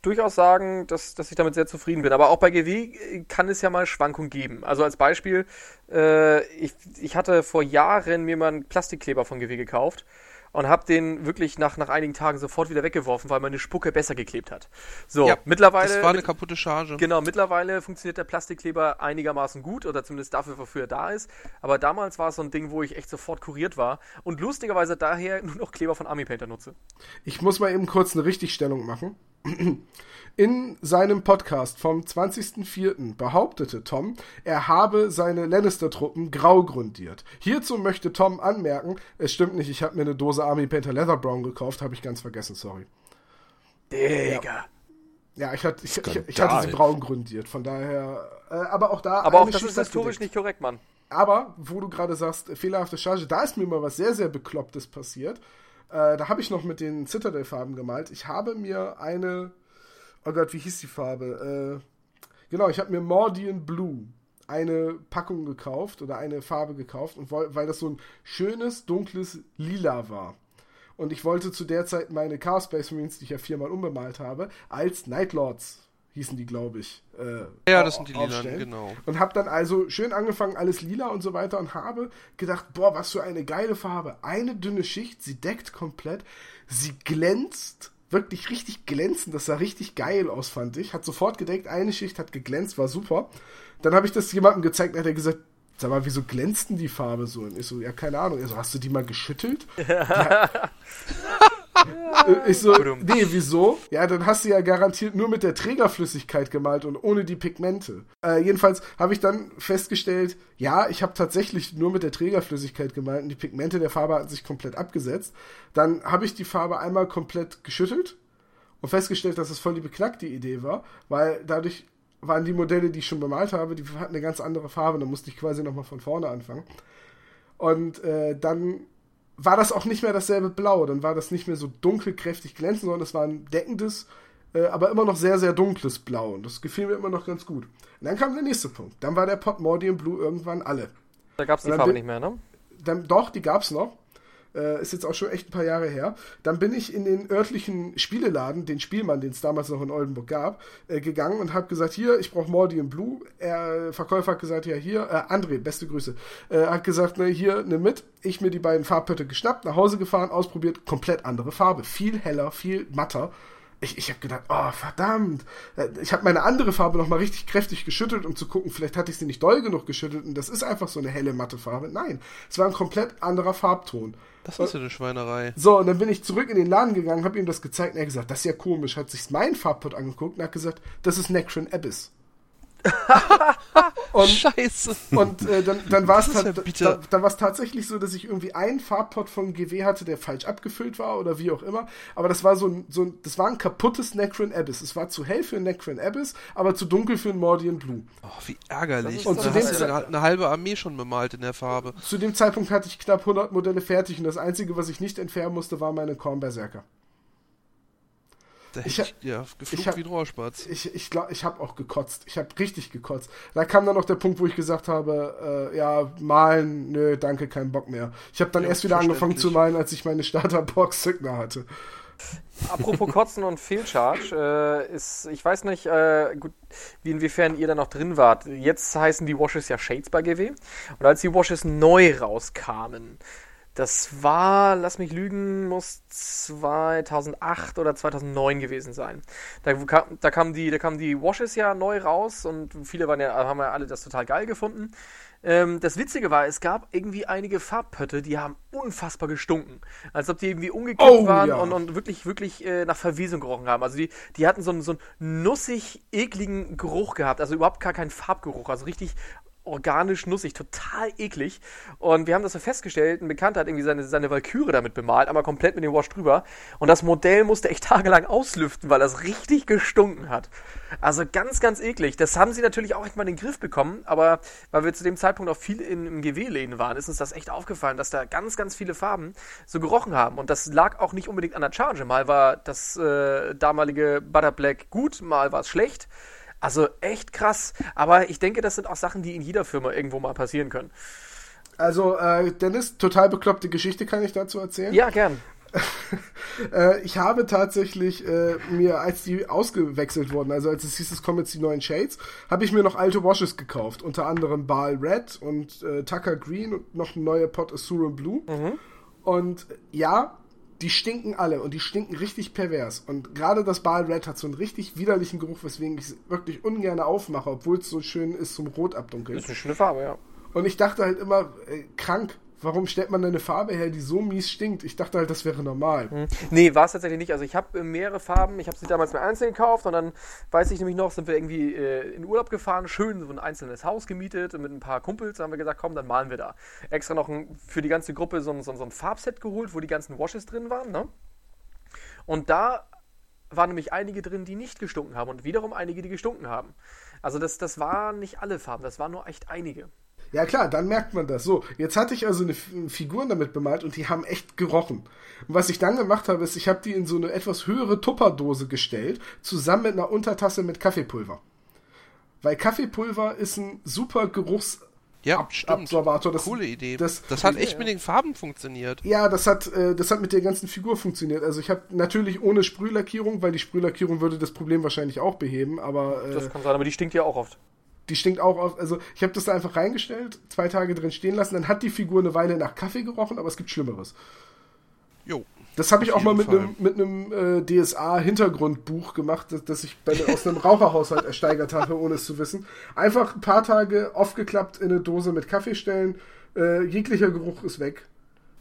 durchaus sagen, dass, dass ich damit sehr zufrieden bin. Aber auch bei GW kann es ja mal Schwankungen geben. Also als Beispiel, äh, ich, ich hatte vor Jahren mir mal einen Plastikkleber von GW gekauft und habe den wirklich nach, nach einigen Tagen sofort wieder weggeworfen, weil meine Spucke besser geklebt hat. So, ja, mittlerweile. Das war eine kaputte Charge. Genau, mittlerweile funktioniert der Plastikkleber einigermaßen gut oder zumindest dafür, wofür er da ist. Aber damals war es so ein Ding, wo ich echt sofort kuriert war und lustigerweise daher nur noch Kleber von Army Painter nutze. Ich muss mal eben kurz eine Richtigstellung machen. In seinem Podcast vom 20.04. behauptete Tom, er habe seine Lannister-Truppen grau grundiert. Hierzu möchte Tom anmerken, es stimmt nicht, ich habe mir eine Dose Army Painter Leather Brown gekauft, habe ich ganz vergessen, sorry. Digga. Ja, ich hatte, ich, ich, ich hatte sie braun grundiert, von daher. Äh, aber auch da. Aber auch das ist historisch nicht korrekt, Mann. Aber, wo du gerade sagst, fehlerhafte Charge, da ist mir mal was sehr, sehr Beklopptes passiert. Äh, da habe ich noch mit den Citadel-Farben gemalt. Ich habe mir eine. Oh Gott, wie hieß die Farbe? Äh, genau, ich habe mir Mordian Blue eine Packung gekauft oder eine Farbe gekauft, und weil das so ein schönes, dunkles Lila war. Und ich wollte zu der Zeit meine Chaos Space Marines, die ich ja viermal unbemalt habe, als Nightlords hießen die, glaube ich. Äh, Ja, das sind die aufstellen. genau. Und habe dann also schön angefangen, alles lila und so weiter und habe gedacht, boah, was für eine geile Farbe. Eine dünne Schicht, sie deckt komplett, sie glänzt, wirklich richtig glänzend, das sah richtig geil aus, fand ich. Hat sofort gedeckt, eine Schicht hat geglänzt, war super. Dann habe ich das jemandem gezeigt, hat er gesagt, sag mal, wieso glänzt denn die Farbe so? Und ich so, ja, keine Ahnung. Er so, hast du die mal geschüttelt? Ja. Äh, Ich so, nee, wieso? Ja, dann hast du ja garantiert nur mit der Trägerflüssigkeit gemalt und ohne die Pigmente. Äh, jedenfalls habe ich dann festgestellt, ja, ich habe tatsächlich nur mit der Trägerflüssigkeit gemalt und die Pigmente der Farbe hatten sich komplett abgesetzt. Dann habe ich die Farbe einmal komplett geschüttelt und festgestellt, dass es voll die beknackte Idee war, weil dadurch waren die Modelle, die ich schon bemalt habe, die hatten eine ganz andere Farbe, da musste ich quasi nochmal von vorne anfangen. Und äh, dann war das auch nicht mehr dasselbe Blau, dann war das nicht mehr so dunkel, kräftig glänzend, sondern es war ein deckendes, äh, aber immer noch sehr, sehr dunkles Blau. Und das gefiel mir immer noch ganz gut. Und dann kam der nächste Punkt. Dann war der Pot Mordium Blue irgendwann alle. Da gab es die Farbe bin- nicht mehr, ne? Dann, doch, die gab's noch. Äh, ist jetzt auch schon echt ein paar Jahre her. Dann bin ich in den örtlichen Spieleladen, den Spielmann, den es damals noch in Oldenburg gab, äh, gegangen und habe gesagt, hier, ich brauche Mordium Blue. Er, Verkäufer hat gesagt, ja, hier, äh, André, beste Grüße, äh, hat gesagt, ne, hier, nimm mit. Ich mir die beiden Farbpötte geschnappt, nach Hause gefahren, ausprobiert, komplett andere Farbe. Viel heller, viel matter. Ich, ich habe gedacht, oh, verdammt. Äh, Ich habe meine andere Farbe noch mal richtig kräftig geschüttelt, um zu gucken, vielleicht hatte ich sie nicht doll genug geschüttelt und das ist einfach so eine helle, matte Farbe. Nein, es war ein komplett anderer Farbton. Das ist ja eine Schweinerei. So, und dann bin ich zurück in den Laden gegangen, habe ihm das gezeigt und er hat gesagt, das ist ja komisch. Hat sich mein Farbpot angeguckt und hat gesagt, das ist Necron Abyss. und, Scheiße. und äh, dann, dann war es ja ta- dann tatsächlich so, dass ich irgendwie einen Farbpot von GW hatte, der falsch abgefüllt war oder wie auch immer. Aber das war so ein, so ein das war ein kaputtes Necron Abyss. Es war zu hell für ein Necron Abyss, aber zu dunkel für ein Mordian Blue. Oh, wie ärgerlich. Und da zu hast dem du eine, eine halbe Armee schon bemalt in der Farbe. Zu dem Zeitpunkt hatte ich knapp 100 Modelle fertig und das einzige, was ich nicht entfernen musste, war meine Korn Berserker. Da Ich ich, ja, ich geflucht hab- wie ein Rohrspatz. Ich, ich glaube, ich habe auch gekotzt. Ich habe richtig gekotzt. Da kam dann noch der Punkt, wo ich gesagt habe, äh, ja, malen, nö, danke, kein Bock mehr. Ich habe dann Ja, erst wieder angefangen zu malen, als ich meine Starterbox Signer hatte. Apropos Kotzen und Fehlcharge, äh, ist, ich weiß nicht, äh, gut, wie inwiefern ihr da noch drin wart. Jetzt heißen die Washes ja Shades bei GW. Und als die Washes neu rauskamen, das war, lass mich lügen, muss 2008 oder 2009 gewesen sein. Da, kam, da, kamen die, da kamen die Washes ja neu raus und viele waren ja, haben ja alle das total geil gefunden. Ähm, das Witzige war, es gab irgendwie einige Farbpötte, die haben unfassbar gestunken. Als ob die irgendwie umgekippt Oh, waren ja. und, und wirklich, wirklich äh, nach Verwesung gerochen haben. Also die, die hatten so einen, so einen nussig, ekligen Geruch gehabt. Also überhaupt gar keinen Farbgeruch. Also richtig organisch nussig, total eklig. Und wir haben das so festgestellt, ein Bekannter hat irgendwie seine, seine Valkyrie damit bemalt, aber komplett mit dem Wash drüber. Und das Modell musste echt tagelang auslüften, weil das richtig gestunken hat. Also ganz, ganz eklig. Das haben sie natürlich auch echt mal in den Griff bekommen, aber weil wir zu dem Zeitpunkt auch viel in, im GW-Läden waren, ist uns das echt aufgefallen, dass da ganz, ganz viele Farben so gerochen haben. Und das lag auch nicht unbedingt an der Charge. Mal war das äh, damalige Butter Black gut, mal war es schlecht. Also echt krass. Aber ich denke, das sind auch Sachen, die in jeder Firma irgendwo mal passieren können. Also, äh, Dennis, total bekloppte Geschichte kann ich dazu erzählen. Ja, gern. Äh, ich habe tatsächlich äh, mir, als die ausgewechselt wurden, also als es hieß, es kommen jetzt die neuen Shades, habe ich mir noch alte Washes gekauft. Unter anderem Baal Red und äh, Tucker Green und noch ein neuer Pot Asuran Blue. Und ja, die stinken alle und die stinken richtig pervers. Und gerade das Baal Red hat so einen richtig widerlichen Geruch, weswegen ich es wirklich ungern aufmache, obwohl es so schön ist zum Rot abdunkeln. Das ist eine schöne Farbe, ja. Und ich dachte halt immer, äh, krank, warum stellt man eine Farbe her, die so mies stinkt? Ich dachte halt, das wäre normal. Nee, war es tatsächlich nicht. Also ich habe äh, mehrere Farben. Ich habe sie damals mir einzeln gekauft und dann weiß ich nämlich noch, sind wir irgendwie äh, in Urlaub gefahren, schön so ein einzelnes Haus gemietet mit ein paar Kumpels. Haben wir gesagt, komm, dann malen wir da. Extra noch ein, für die ganze Gruppe so ein, so, so ein Farbset geholt, wo die ganzen Washes drin waren. Ne? Und da waren nämlich einige drin, die nicht gestunken haben und wiederum einige, die gestunken haben. Also das, das waren nicht alle Farben, das waren nur echt einige. Ja klar, dann merkt man das. So, jetzt hatte ich also eine Figuren damit bemalt und die haben echt gerochen. Und was ich dann gemacht habe, ist, ich habe die in so eine etwas höhere Tupperdose gestellt, zusammen mit einer Untertasse mit Kaffeepulver. Weil Kaffeepulver ist ein super Geruchs... Ja, Ab- stimmt. Absorbator, das- Coole Idee. das- Das, hat echt mit den Farben funktioniert. Ja, das hat, äh, das hat mit der ganzen Figur funktioniert. Also ich habe natürlich ohne Sprühlackierung, weil die Sprühlackierung würde das Problem wahrscheinlich auch beheben, aber äh, Das kann sein, aber die stinkt ja auch oft. Die stinkt auch auf. Also ich habe das da einfach reingestellt, zwei Tage drin stehen lassen, dann hat die Figur eine Weile nach Kaffee gerochen, aber es gibt Schlimmeres. Jo. Das habe ich auch mal mit einem mit einem äh, DSA-Hintergrundbuch gemacht, das, das ich bei, aus einem Raucherhaushalt ersteigert habe, ohne es zu wissen. Einfach ein paar Tage aufgeklappt in eine Dose mit Kaffee stellen, äh, jeglicher Geruch ist weg.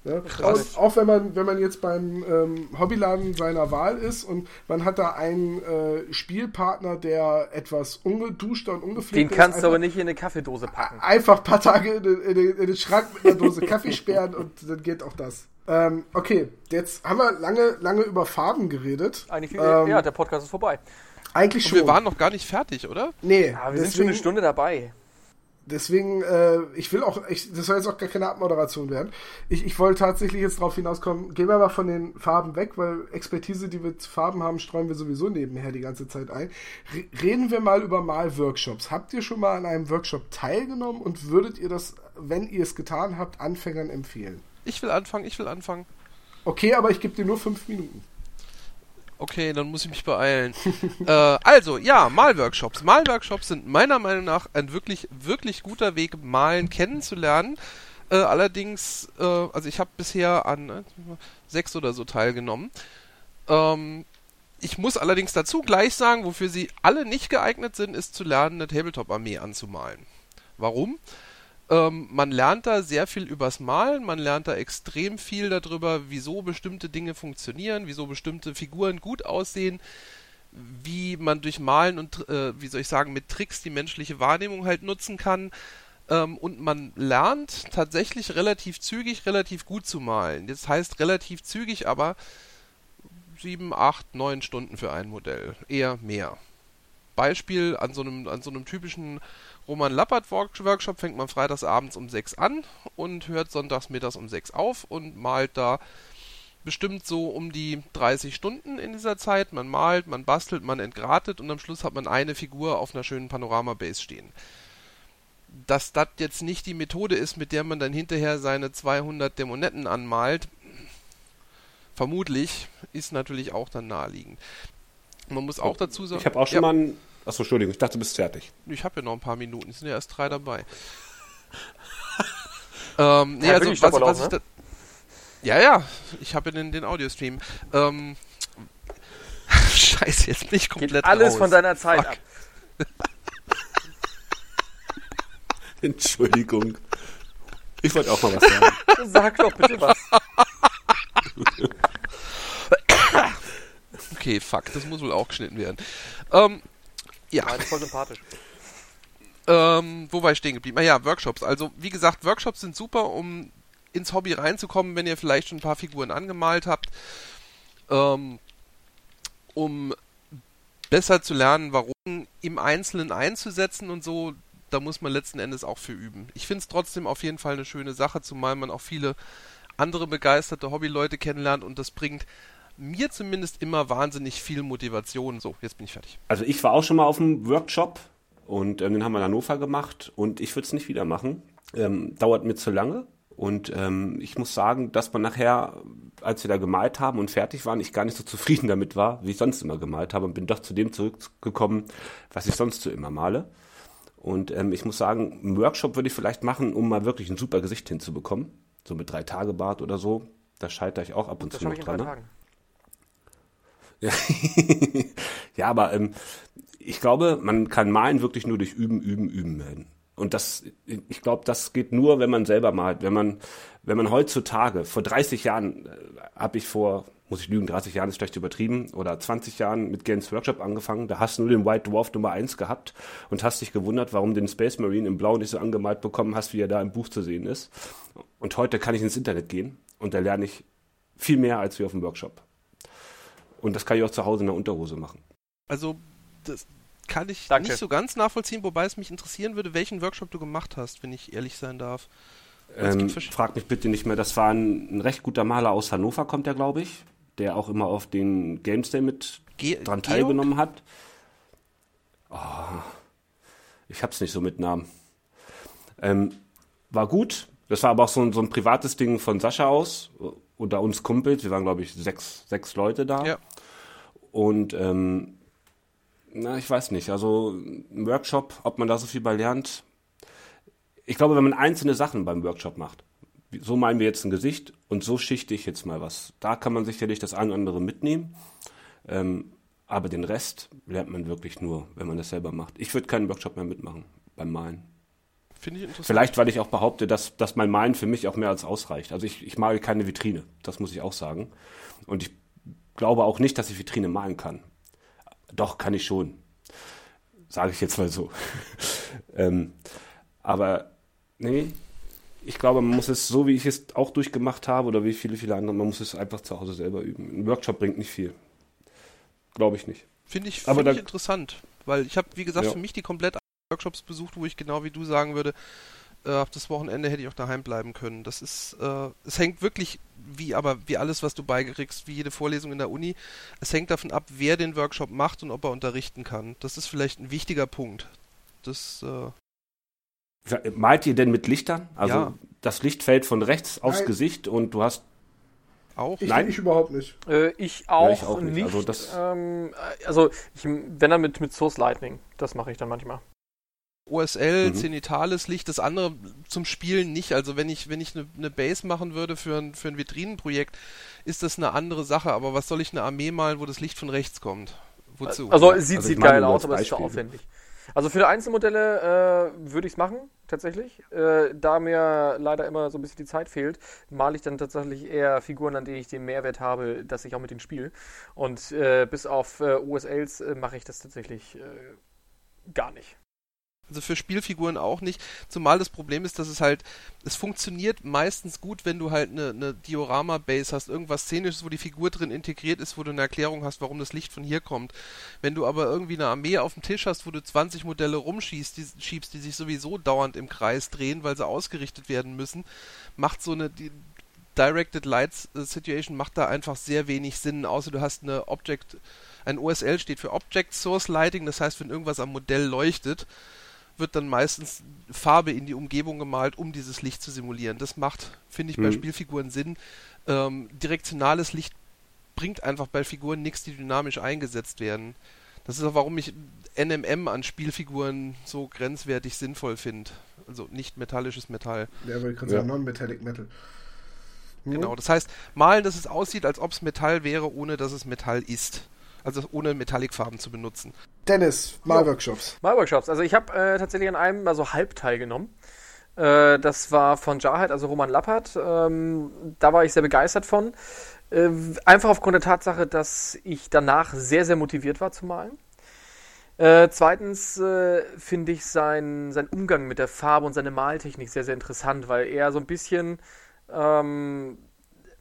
Ne? Krass. Auch, auch wenn man, wenn man jetzt beim ähm, Hobbyladen seiner Wahl ist und man hat da einen äh, Spielpartner, der etwas ungeduschter und ungepflegt Den ist. kannst du aber nicht in eine Kaffeedose packen. einfach ein paar Tage in, den- in, den- in den Schrank mit einer Dose Kaffee sperren und dann geht auch das. Ähm, okay, jetzt haben wir lange, lange über Farben geredet. Eigentlich, Ähm, ja, der Podcast ist vorbei. Eigentlich Und schon. wir waren noch gar nicht fertig, oder? nee, Ja, wir sind schon deswegen, eine Stunde dabei. Deswegen äh, ich will auch, ich, das soll jetzt auch gar keine Abmoderation werden. Ich, ich wollte tatsächlich jetzt drauf hinauskommen, gehen wir mal von den Farben weg, weil Expertise, die wir zu Farben haben, streuen wir sowieso nebenher die ganze Zeit ein. Re reden wir mal über Malworkshops. Habt ihr schon mal an einem Workshop teilgenommen und würdet ihr das, wenn ihr es getan habt, Anfängern empfehlen? Ich will anfangen, ich will anfangen. Okay, aber ich gebe dir nur fünf Minuten. Okay, dann muss ich mich beeilen. äh, also, ja, Malworkshops. Malworkshops sind meiner Meinung nach ein wirklich, wirklich guter Weg, Malen kennenzulernen. Äh, allerdings, äh, also ich habe bisher an äh, sechs oder so teilgenommen. Ähm, ich muss allerdings dazu gleich sagen, wofür sie alle nicht geeignet sind, ist zu lernen, eine Tabletop-Armee anzumalen. Warum? Ähm, man lernt da sehr viel übers Malen, man lernt da extrem viel darüber, wieso bestimmte Dinge funktionieren, wieso bestimmte Figuren gut aussehen, wie man durch Malen und, äh, wie soll ich sagen, mit Tricks die menschliche Wahrnehmung halt nutzen kann. Ähm, und man lernt tatsächlich relativ zügig, relativ gut zu malen. Das heißt relativ zügig, aber sieben, acht, neun Stunden für ein Modell. Eher mehr. Beispiel an so einem, an so einem typischen Roman Lappert Workshop fängt man freitags abends um sechs an und hört sonntags mittags um sechs auf und malt da bestimmt so um die 30 Stunden in dieser Zeit. Man malt, man bastelt, man entgratet und am Schluss hat man eine Figur auf einer schönen Panorama-Base stehen. Dass das jetzt nicht die Methode ist, mit der man dann hinterher seine 200 Dämonetten anmalt, vermutlich, ist natürlich auch dann naheliegend. Man muss auch dazu sagen. Ich habe auch schon ja, mal ein. Achso, Entschuldigung, ich dachte, du bist fertig. Ich habe ja noch ein paar Minuten, es sind ja erst drei dabei. ähm, nee, ja, also was, was ich ne? da, ja, ja, ich habe den, den Audiostream. Ähm, Scheiße, jetzt nicht komplett Geht alles raus. von deiner Zeit Fuck. ab. Entschuldigung. Ich wollte auch mal was sagen. Sag doch bitte was. okay, fuck, das muss wohl auch geschnitten werden. Ähm, ja. Nein, voll sympathisch. Ähm, wo war ich stehen geblieben? Ah ja, Workshops. Also, wie gesagt, Workshops sind super, um ins Hobby reinzukommen, wenn ihr vielleicht schon ein paar Figuren angemalt habt, ähm, um besser zu lernen, warum im Einzelnen einzusetzen und so, da muss man letzten Endes auch für üben. Ich finde es trotzdem auf jeden Fall eine schöne Sache, zumal man auch viele andere begeisterte Hobbyleute kennenlernt und das bringt mir zumindest immer wahnsinnig viel Motivation. So, jetzt bin ich fertig. Also ich war auch schon mal auf einem Workshop und ähm, den haben wir in Hannover gemacht und ich würde es nicht wieder machen. Ähm, dauert mir zu lange und ähm, ich muss sagen, dass man nachher, als wir da gemalt haben und fertig waren, ich gar nicht so zufrieden damit war, wie ich sonst immer gemalt habe und bin doch zu dem zurückgekommen, was ich sonst so immer male. Und ähm, ich muss sagen, einen Workshop würde ich vielleicht machen, um mal wirklich ein super Gesicht hinzubekommen. So mit drei Tage Bart oder so. Da scheitere ich auch ab und, und zu noch dran. Ja. aber ähm, ich glaube, man kann malen wirklich nur durch Üben, Üben, Üben werden. Und das, ich glaube, das geht nur, wenn man selber malt. Wenn man, wenn man heutzutage, vor 30 Jahren äh, habe ich vor, muss ich lügen, 30 Jahren ist schlecht übertrieben, oder 20 Jahren mit Games Workshop angefangen, da hast du nur den White Dwarf Nummer 1 gehabt und hast dich gewundert, warum den Space Marine im Blau nicht so angemalt bekommen hast, wie er da im Buch zu sehen ist. Und heute kann ich ins Internet gehen und da lerne ich viel mehr als wir auf dem Workshop. Und das kann ich auch zu Hause in der Unterhose machen. Also, das, kann ich Danke. nicht so ganz nachvollziehen, wobei es mich interessieren würde, welchen Workshop du gemacht hast, wenn ich ehrlich sein darf. Ähm, frag mich bitte nicht mehr. Das war ein, ein recht guter Maler aus Hannover, kommt der, glaube ich, der auch immer auf den Games Day mit Ge dran teilgenommen hat. Oh, ich hab's nicht so mit Namen. Ähm, war gut. Das war aber auch so ein, so ein privates Ding von Sascha aus unter uns Kumpels. Wir waren, glaube ich, sechs, sechs Leute da. Ja. Und ähm, na, ich weiß nicht. Also ein Workshop, ob man da so viel bei lernt. Ich glaube, wenn man einzelne Sachen beim Workshop macht, so meinen wir jetzt ein Gesicht und so schichte ich jetzt mal was. Da kann man sicherlich das eine oder andere mitnehmen. Ähm, aber den Rest lernt man wirklich nur, wenn man das selber macht. Ich würde keinen Workshop mehr mitmachen beim Malen. Finde ich interessant. Vielleicht, weil ich auch behaupte, dass, dass mein Malen für mich auch mehr als ausreicht. Also ich, ich male keine Vitrine, das muss ich auch sagen. Und ich glaube auch nicht, dass ich Vitrine malen kann. Doch, kann ich schon. Sage ich jetzt mal so. ähm, aber nee, ich glaube, man muss es so, wie ich es auch durchgemacht habe oder wie viele, viele andere, man muss es einfach zu Hause selber üben. Ein Workshop bringt nicht viel. Glaube ich nicht. Finde ich, find ich interessant, weil ich habe, wie gesagt, ja. für mich die komplett Workshops besucht, wo ich genau wie du sagen würde, äh, auf das Wochenende hätte ich auch daheim bleiben können. Das ist, äh, es hängt wirklich, wie aber wie alles, was du beikriegst, wie jede Vorlesung in der Uni, es hängt davon ab, wer den Workshop macht und ob er unterrichten kann. Das ist vielleicht ein wichtiger Punkt. Das äh Malt ihr denn mit Lichtern? Also ja. das Licht fällt von rechts aufs Nein. Gesicht und du hast auch? Ich, Nein, ich überhaupt nicht. Äh, ich, auch ja, ich, auch nicht. nicht. Also, das ähm, also ich, wenn dann mit, mit Source Lightning. Das mache ich dann manchmal. OSL, mhm. zenitales Licht, das andere zum Spielen nicht. Also wenn ich, wenn ich eine, eine Base machen würde für ein, für ein Vitrinenprojekt, ist das eine andere Sache. Aber was soll ich eine Armee malen, wo das Licht von rechts kommt? Wozu? Also es sieht, also sieht geil aus, aber es ist zu aufwendig. Also für Einzelmodelle äh, würde ich es machen, tatsächlich. Äh, da mir leider immer so ein bisschen die Zeit fehlt, male ich dann tatsächlich eher Figuren, an denen ich den Mehrwert habe, dass ich auch mit denen spiele. Und äh, bis auf äh, OSLs äh, mache ich das tatsächlich äh, gar nicht. Also für Spielfiguren auch nicht. Zumal das Problem ist, dass es halt, es funktioniert meistens gut, wenn du halt eine, eine Diorama-Base hast, irgendwas Szenisches, wo die Figur drin integriert ist, wo du eine Erklärung hast, warum das Licht von hier kommt. Wenn du aber irgendwie eine Armee auf dem Tisch hast, wo du 20 Modelle rumschießt, die, schiebst, die sich sowieso dauernd im Kreis drehen, weil sie ausgerichtet werden müssen, macht so eine, die, Directed Lights Situation macht da einfach sehr wenig Sinn, außer du hast eine Object, ein OSL steht für Object Source Lighting, das heißt, wenn irgendwas am Modell leuchtet, wird dann meistens Farbe in die Umgebung gemalt, um dieses Licht zu simulieren. Das macht, finde ich, mhm. bei Spielfiguren Sinn. Ähm, direktionales Licht bringt einfach bei Figuren nichts, die dynamisch eingesetzt werden. Das ist auch, warum ich NMM an Spielfiguren so grenzwertig sinnvoll finde. Also nicht metallisches Metall. Ja, weil ich gerade ja. sagen, Non-Metallic Metal. Hm? Genau, das heißt, malen, dass es aussieht, als ob es Metall wäre, ohne dass es Metall ist. Also ohne Metallic-Farben zu benutzen. Dennis, Malworkshops. Malworkshops. Also ich habe äh, tatsächlich an einem mal so halb teilgenommen. Äh, das war von Jarhead, also Roman Lappert. Ähm, da war ich sehr begeistert von. Äh, einfach aufgrund der Tatsache, dass ich danach sehr, sehr motiviert war zu malen. Äh, zweitens äh, finde ich sein, sein Umgang mit der Farbe und seine Maltechnik sehr, sehr interessant, weil er so ein bisschen ähm,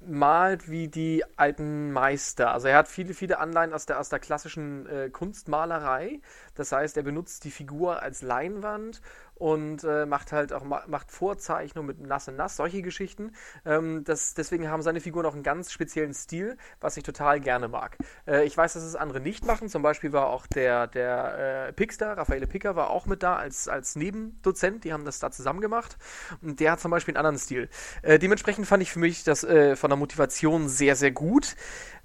malt wie die alten Meister. Also er hat viele, viele Anleihen aus der, aus der klassischen äh, Kunstmalerei. Das heißt, er benutzt die Figur als Leinwand und äh, macht halt auch macht Vorzeichnungen mit Nass und Nass, solche Geschichten. Ähm, das, deswegen haben seine Figuren auch einen ganz speziellen Stil, was ich total gerne mag. Äh, ich weiß, dass es andere nicht machen. Zum Beispiel war auch der, der äh, Pixter, Raffaele Picker, war auch mit da als, als Nebendozent. Die haben das da zusammen gemacht. Und der hat zum Beispiel einen anderen Stil. Äh, dementsprechend fand ich für mich das äh, von der Motivation sehr, sehr gut.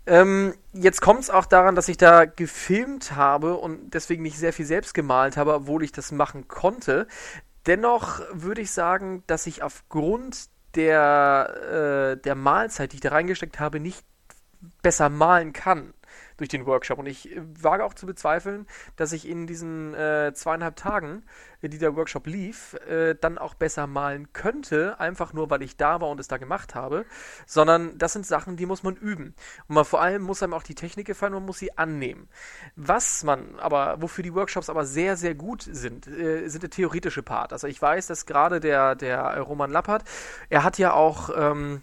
Ähm, jetzt kommt es auch daran, dass ich da gefilmt habe und deswegen nicht sehr viel selbst gemalt habe, obwohl ich das machen konnte. Dennoch würde ich sagen, dass ich aufgrund der, äh, der Mahlzeit, die ich da reingesteckt habe, nicht besser malen kann durch den Workshop. Und ich äh, wage auch zu bezweifeln, dass ich in diesen äh, zweieinhalb Tagen, äh, die der Workshop lief, äh, dann auch besser malen könnte, einfach nur, weil ich da war und es da gemacht habe, sondern das sind Sachen, die muss man üben. Und man vor allem muss einem auch die Technik gefallen, man muss sie annehmen. Was man aber, wofür die Workshops aber sehr, sehr gut sind, äh, sind der theoretische Part. Also ich weiß, dass gerade der, der Roman Lappert, er hat ja auch... Ähm,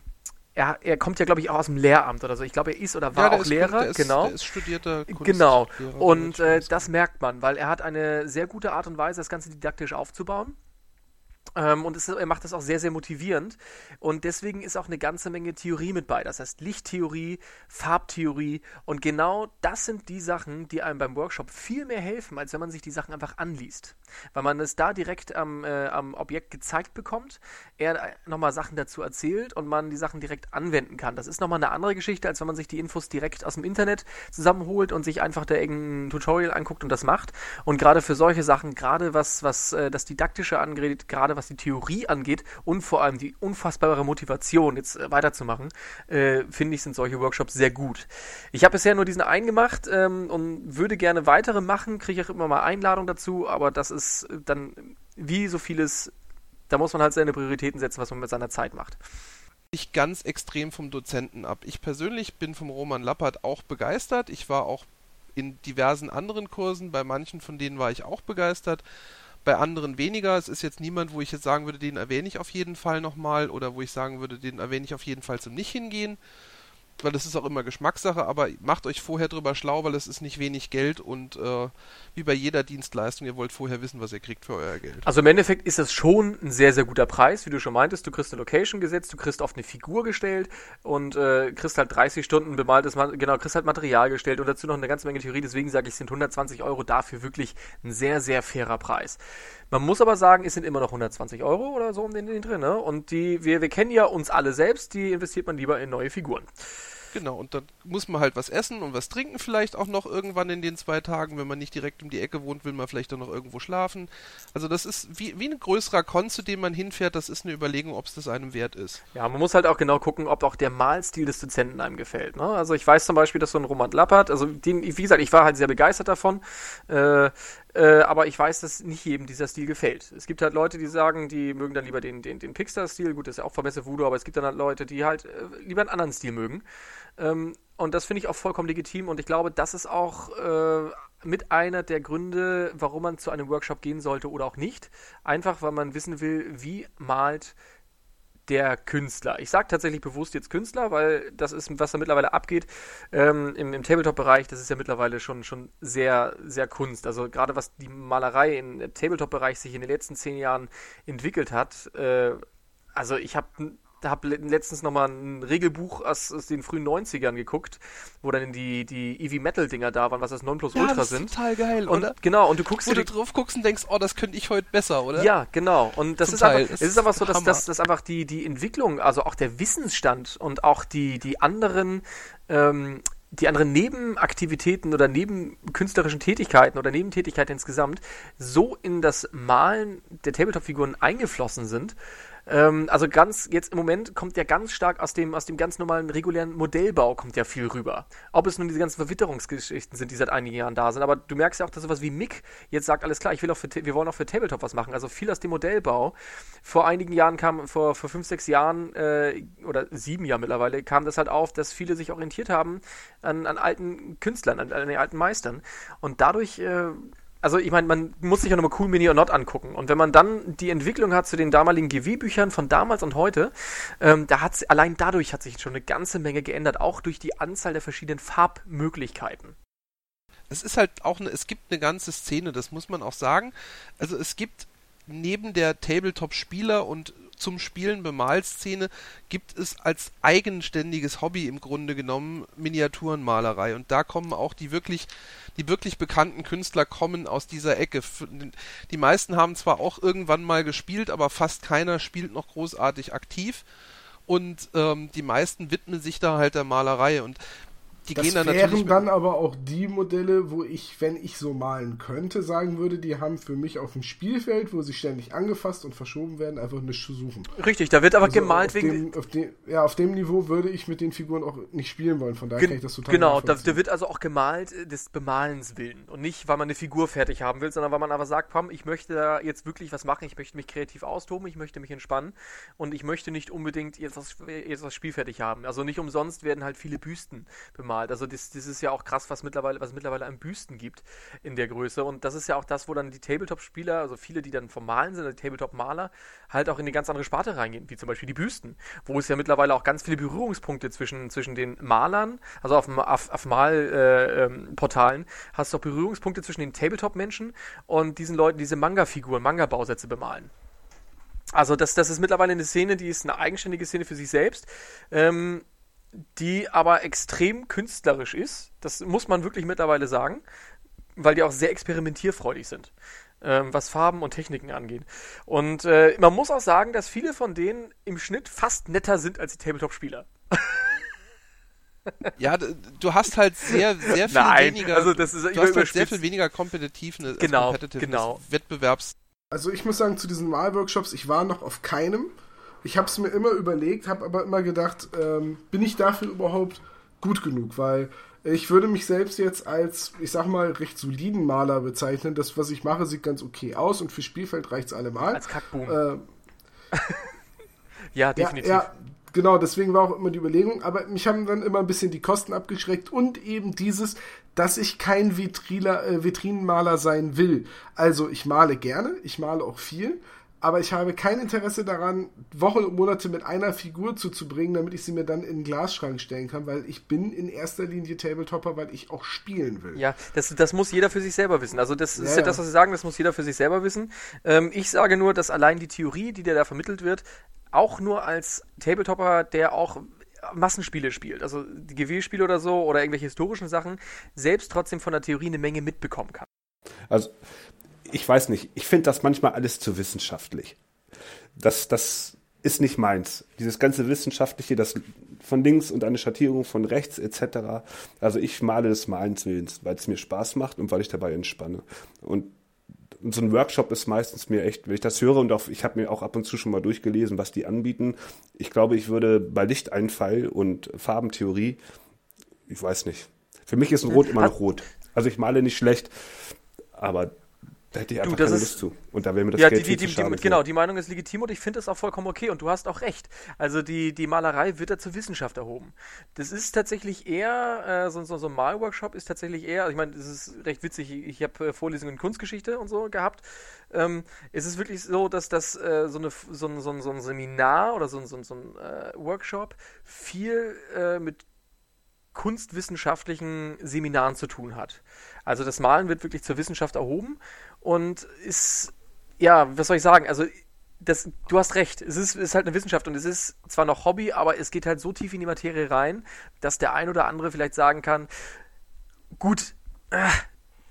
er, er kommt ja, glaube ich, auch aus dem Lehramt oder so. Ich glaube, er ist oder war ja, auch Lehrer. Ist, genau. Ist studierter Kunst Genau. Und äh, das merkt man, weil er hat eine sehr gute Art und Weise, das Ganze didaktisch aufzubauen. Ähm, und es, er macht das auch sehr, sehr motivierend. Und deswegen ist auch eine ganze Menge Theorie mit bei. Das heißt Lichttheorie, Farbtheorie. Und genau das sind die Sachen, die einem beim Workshop viel mehr helfen, als wenn man sich die Sachen einfach anliest. Weil man es da direkt am, äh, am Objekt gezeigt bekommt, er nochmal Sachen dazu erzählt und man die Sachen direkt anwenden kann. Das ist nochmal eine andere Geschichte, als wenn man sich die Infos direkt aus dem Internet zusammenholt und sich einfach da irgendein Tutorial anguckt und das macht. Und gerade für solche Sachen, gerade was, was äh, das Didaktische angeht, gerade was was die Theorie angeht und vor allem die unfassbare Motivation, jetzt äh, weiterzumachen, äh, finde ich, sind solche Workshops sehr gut. Ich habe bisher nur diesen einen gemacht ähm, und würde gerne weitere machen, kriege auch immer mal Einladung dazu, aber das ist dann wie so vieles, da muss man halt seine Prioritäten setzen, was man mit seiner Zeit macht ich ganz extrem vom Dozenten ab. Ich persönlich bin vom Roman Lappert auch begeistert. Ich war auch in diversen anderen Kursen, bei manchen von denen war ich auch begeistert bei anderen weniger. Es ist jetzt niemand, wo ich jetzt sagen würde, den erwähne ich auf jeden Fall nochmal oder wo ich sagen würde, den erwähne ich auf jeden Fall zum Nicht-Hingehen weil das ist auch immer Geschmackssache, aber macht euch vorher drüber schlau, weil es ist nicht wenig Geld und äh, wie bei jeder Dienstleistung, ihr wollt vorher wissen, was ihr kriegt für euer Geld. Also im Endeffekt ist es schon ein sehr, sehr guter Preis, wie du schon meintest. Du kriegst eine Location gesetzt, du kriegst oft eine Figur gestellt und äh, kriegst halt 30 Stunden bemaltes, genau, kriegst halt Material gestellt und dazu noch eine ganze Menge Theorie. Deswegen sage ich, sind 120 Euro dafür wirklich ein sehr, sehr fairer Preis. Man muss aber sagen, es sind immer noch 120 Euro oder so um den, den drin. Ne? Und die, wir, wir kennen ja uns alle selbst, die investiert man lieber in neue Figuren. Genau, und dann muss man halt was essen und was trinken vielleicht auch noch irgendwann in den zwei Tagen. Wenn man nicht direkt um die Ecke wohnt, will man vielleicht dann noch irgendwo schlafen. Also das ist wie, wie ein größerer Kon, zu dem man hinfährt. Das ist eine Überlegung, ob es das einem wert ist. Ja, man muss halt auch genau gucken, ob auch der Malstil des Dozenten einem gefällt. Ne? Also ich weiß zum Beispiel, dass so ein Roman Lappert, also den, wie gesagt, ich war halt sehr begeistert davon. Äh, Äh, aber ich weiß, dass nicht jedem dieser Stil gefällt. Es gibt halt Leute, die sagen, die mögen dann lieber den, den, den Pixar-Stil. Gut, das ist ja auch verbessert Voodoo, aber es gibt dann halt Leute, die halt äh, lieber einen anderen Stil mögen. Ähm, und das finde ich auch vollkommen legitim. Und ich glaube, das ist auch äh, mit einer der Gründe, warum man zu einem Workshop gehen sollte oder auch nicht. Einfach, weil man wissen will, wie malt der Künstler. Ich sage tatsächlich bewusst jetzt Künstler, weil das ist, was da mittlerweile abgeht ähm, im, im Tabletop-Bereich, das ist ja mittlerweile schon, schon sehr, sehr Kunst. Also gerade was die Malerei im Tabletop-Bereich sich in den letzten zehn Jahren entwickelt hat, äh, also ich habe habe letztens nochmal ein Regelbuch aus, aus, den frühen 90ern geguckt, wo dann die, die Eevee Metal Dinger da waren, was das Nonplusultra ja, das sind. total geil, und, oder? Genau, und du guckst Wo du drauf guckst und denkst, oh, das könnte ich heute besser, oder? Ja, genau. Und das Zum ist Teil. einfach, es ist einfach so, dass, dass, dass einfach die, die Entwicklung, also auch der Wissensstand und auch die, die anderen ähm, die anderen Nebenaktivitäten oder nebenkünstlerischen Tätigkeiten oder Nebentätigkeiten insgesamt so in das Malen der Tabletop-Figuren eingeflossen sind, ähm, also ganz, jetzt im Moment kommt ja ganz stark aus dem, aus dem ganz normalen regulären Modellbau kommt ja viel rüber. Ob es nun diese ganzen Verwitterungsgeschichten sind, die seit einigen Jahren da sind, aber du merkst ja auch, dass sowas wie Mick jetzt sagt, alles klar, ich will auch für, wir wollen auch für Tabletop was machen. Also viel aus dem Modellbau. Vor einigen Jahren kam, vor, vor fünf, sechs Jahren, äh, oder sieben Jahren mittlerweile, kam das halt auf, dass viele sich orientiert haben an, an alten Künstlern, an, an den alten Meistern. Und dadurch äh, also ich meine, man muss sich ja nochmal Cool Mini or Not angucken. Und wenn man dann die Entwicklung hat zu den damaligen GW-Büchern von damals und heute, ähm, da hat allein dadurch hat sich schon eine ganze Menge geändert, auch durch die Anzahl der verschiedenen Farbmöglichkeiten. Es ist halt auch eine, es gibt eine ganze Szene, das muss man auch sagen. Also es gibt neben der Tabletop-Spieler und zum Spielen Bemalszene gibt es als eigenständiges Hobby im Grunde genommen Miniaturenmalerei. Und da kommen auch die wirklich, die wirklich bekannten Künstler kommen aus dieser Ecke. Die meisten haben zwar auch irgendwann mal gespielt, aber fast keiner spielt noch großartig aktiv. Und ähm, die meisten widmen sich da halt der Malerei. Und die das gehen dann wären natürlich dann aber auch die Modelle, wo ich, wenn ich so malen könnte, sagen würde, die haben für mich auf dem Spielfeld, wo sie ständig angefasst und verschoben werden, einfach nichts zu suchen. Richtig, da wird aber also gemalt wegen. Dem, auf dem, ja, auf dem Niveau würde ich mit den Figuren auch nicht spielen wollen, von daher Gen kann ich das total Genau, da, da, wird also auch gemalt äh, des Bemalens willen und nicht, weil man eine Figur fertig haben will, sondern weil man aber sagt, komm, ich möchte da jetzt wirklich was machen, ich möchte mich kreativ austoben, ich möchte mich entspannen und ich möchte nicht unbedingt jetzt das, jetzt das Spiel fertig haben. Also nicht umsonst werden halt viele Büsten bemalt. Also das, das ist ja auch krass, was mittlerweile, was mittlerweile an Büsten gibt in der Größe. Und das ist ja auch das, wo dann die Tabletop-Spieler, also viele, die dann vom Malen sind, also die Tabletop-Maler, halt auch in eine ganz andere Sparte reingehen, wie zum Beispiel die Büsten, wo es ja mittlerweile auch ganz viele Berührungspunkte zwischen, zwischen den Malern, also auf, auf, auf Malportalen, äh, ähm, hast du auch Berührungspunkte zwischen den Tabletop-Menschen und diesen Leuten, die diese Manga-Figuren, Manga-Bausätze bemalen. Also das, das ist mittlerweile eine Szene, die ist eine eigenständige Szene für sich selbst. Ähm, die aber extrem künstlerisch ist. Das muss man wirklich mittlerweile sagen, weil die auch sehr experimentierfreudig sind, ähm, was Farben und Techniken angeht. Und äh, man muss auch sagen, dass viele von denen im Schnitt fast netter sind als die Tabletop-Spieler. Ja, du hast halt sehr, sehr viel Nein, weniger. Also das ist, du hast halt sehr viel weniger kompetitiven genau, genau. Wettbewerbs. Also ich muss sagen, zu diesen Malworkshops, ich war noch auf keinem. Ich habe es mir immer überlegt, habe aber immer gedacht, ähm, bin ich dafür überhaupt gut genug? Weil ich würde mich selbst jetzt als, ich sag mal, recht soliden Maler bezeichnen. Das, was ich mache, sieht ganz okay aus und für Spielfeld reicht es allemal. Als Kackboom. Äh, ja, definitiv. Ja, ja, genau, deswegen war auch immer die Überlegung, aber mich haben dann immer ein bisschen die Kosten abgeschreckt und eben dieses, dass ich kein Vitriler, äh, Vitrinenmaler sein will. Also ich male gerne, ich male auch viel, aber ich habe kein Interesse daran, Wochen und Monate mit einer Figur zuzubringen, damit ich sie mir dann in den Glasschrank stellen kann, weil ich bin in erster Linie Tabletopper, weil ich auch spielen will. Ja, das, das muss jeder für sich selber wissen. Also das ja, ist ja das, was Sie sagen, das muss jeder für sich selber wissen. Ähm, ich sage nur, dass allein die Theorie, die dir da vermittelt wird, auch nur als Tabletopper, der auch Massenspiele spielt, also die GW-Spiele oder so oder irgendwelche historischen Sachen, selbst trotzdem von der Theorie eine Menge mitbekommen kann. Also ich weiß nicht, ich finde das manchmal alles zu wissenschaftlich. Das, das ist nicht meins. Dieses ganze Wissenschaftliche, das von links und eine Schattierung von rechts etc. Also ich male des Malens Willens, weil es mir Spaß macht und weil ich dabei entspanne. Und, und so ein Workshop ist meistens mir echt, wenn ich das höre und auch, ich habe mir auch ab und zu schon mal durchgelesen, was die anbieten. Ich glaube, ich würde bei Lichteinfall und Farbentheorie, ich weiß nicht. Für mich ist ein Rot immer noch rot. Also ich male nicht schlecht, aber Da hätte ich einfach Du, das keine ist- Lust zu. Und da wäre mir das ja, Geld die, die, die, die, genau, die Meinung ist legitim und ich finde es auch vollkommen okay und du hast auch recht. Also die, die Malerei wird da zur Wissenschaft erhoben. Das ist tatsächlich eher, äh, so, so, so ein Malworkshop ist tatsächlich eher, ich meine, das ist recht witzig, ich, ich habe äh, Vorlesungen in Kunstgeschichte und so gehabt. Ähm, es ist wirklich so, dass das äh, so, eine, so, ein, so, ein, so ein Seminar oder so ein, so ein, so ein äh, Workshop viel äh, mit kunstwissenschaftlichen Seminaren zu tun hat. Also das Malen wird wirklich zur Wissenschaft erhoben und ist, ja, was soll ich sagen, also das, du hast recht, es ist, ist halt eine Wissenschaft und es ist zwar noch Hobby, aber es geht halt so tief in die Materie rein, dass der ein oder andere vielleicht sagen kann, gut, äh,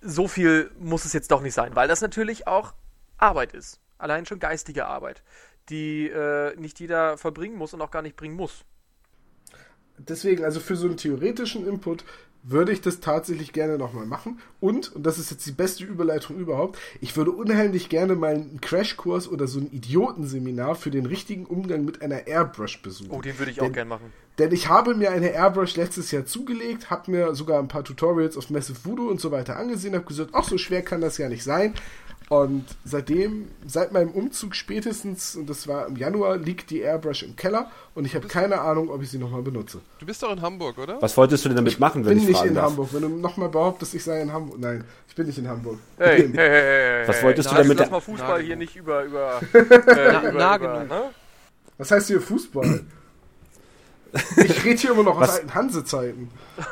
so viel muss es jetzt doch nicht sein, weil das natürlich auch Arbeit ist. Allein schon geistige Arbeit, die äh, nicht jeder verbringen muss und auch gar nicht bringen muss. Deswegen, also für so einen theoretischen Input würde ich das tatsächlich gerne nochmal machen. Und, und das ist jetzt die beste Überleitung überhaupt, ich würde unheimlich gerne mal einen Crashkurs oder so ein Idiotenseminar für den richtigen Umgang mit einer Airbrush besuchen. Oh, den würde ich auch Denn- gern machen. Denn ich habe mir eine Airbrush letztes Jahr zugelegt, habe mir sogar ein paar Tutorials auf Massive Voodoo und so weiter angesehen, habe gesagt, ach, so schwer kann das ja nicht sein. Und seitdem, seit meinem Umzug spätestens, und das war im Januar, liegt die Airbrush im Keller und ich habe keine Ahnung, ob ich sie nochmal benutze. Du bist doch in Hamburg, oder? Was wolltest du denn damit machen, wenn bin ich nicht fragen in darf? Hamburg. Wenn du nochmal behauptest, ich sei in Hamburg. Nein, ich bin nicht in Hamburg. Hey, hey, hey, hey, Was wolltest hey. du damit- Lass mal Fußball Na hier genug. nicht über, über, äh, über, nah über genug. ne? Was heißt hier Fußball? Ich rede hier immer noch aus Was- alten Hansezeiten.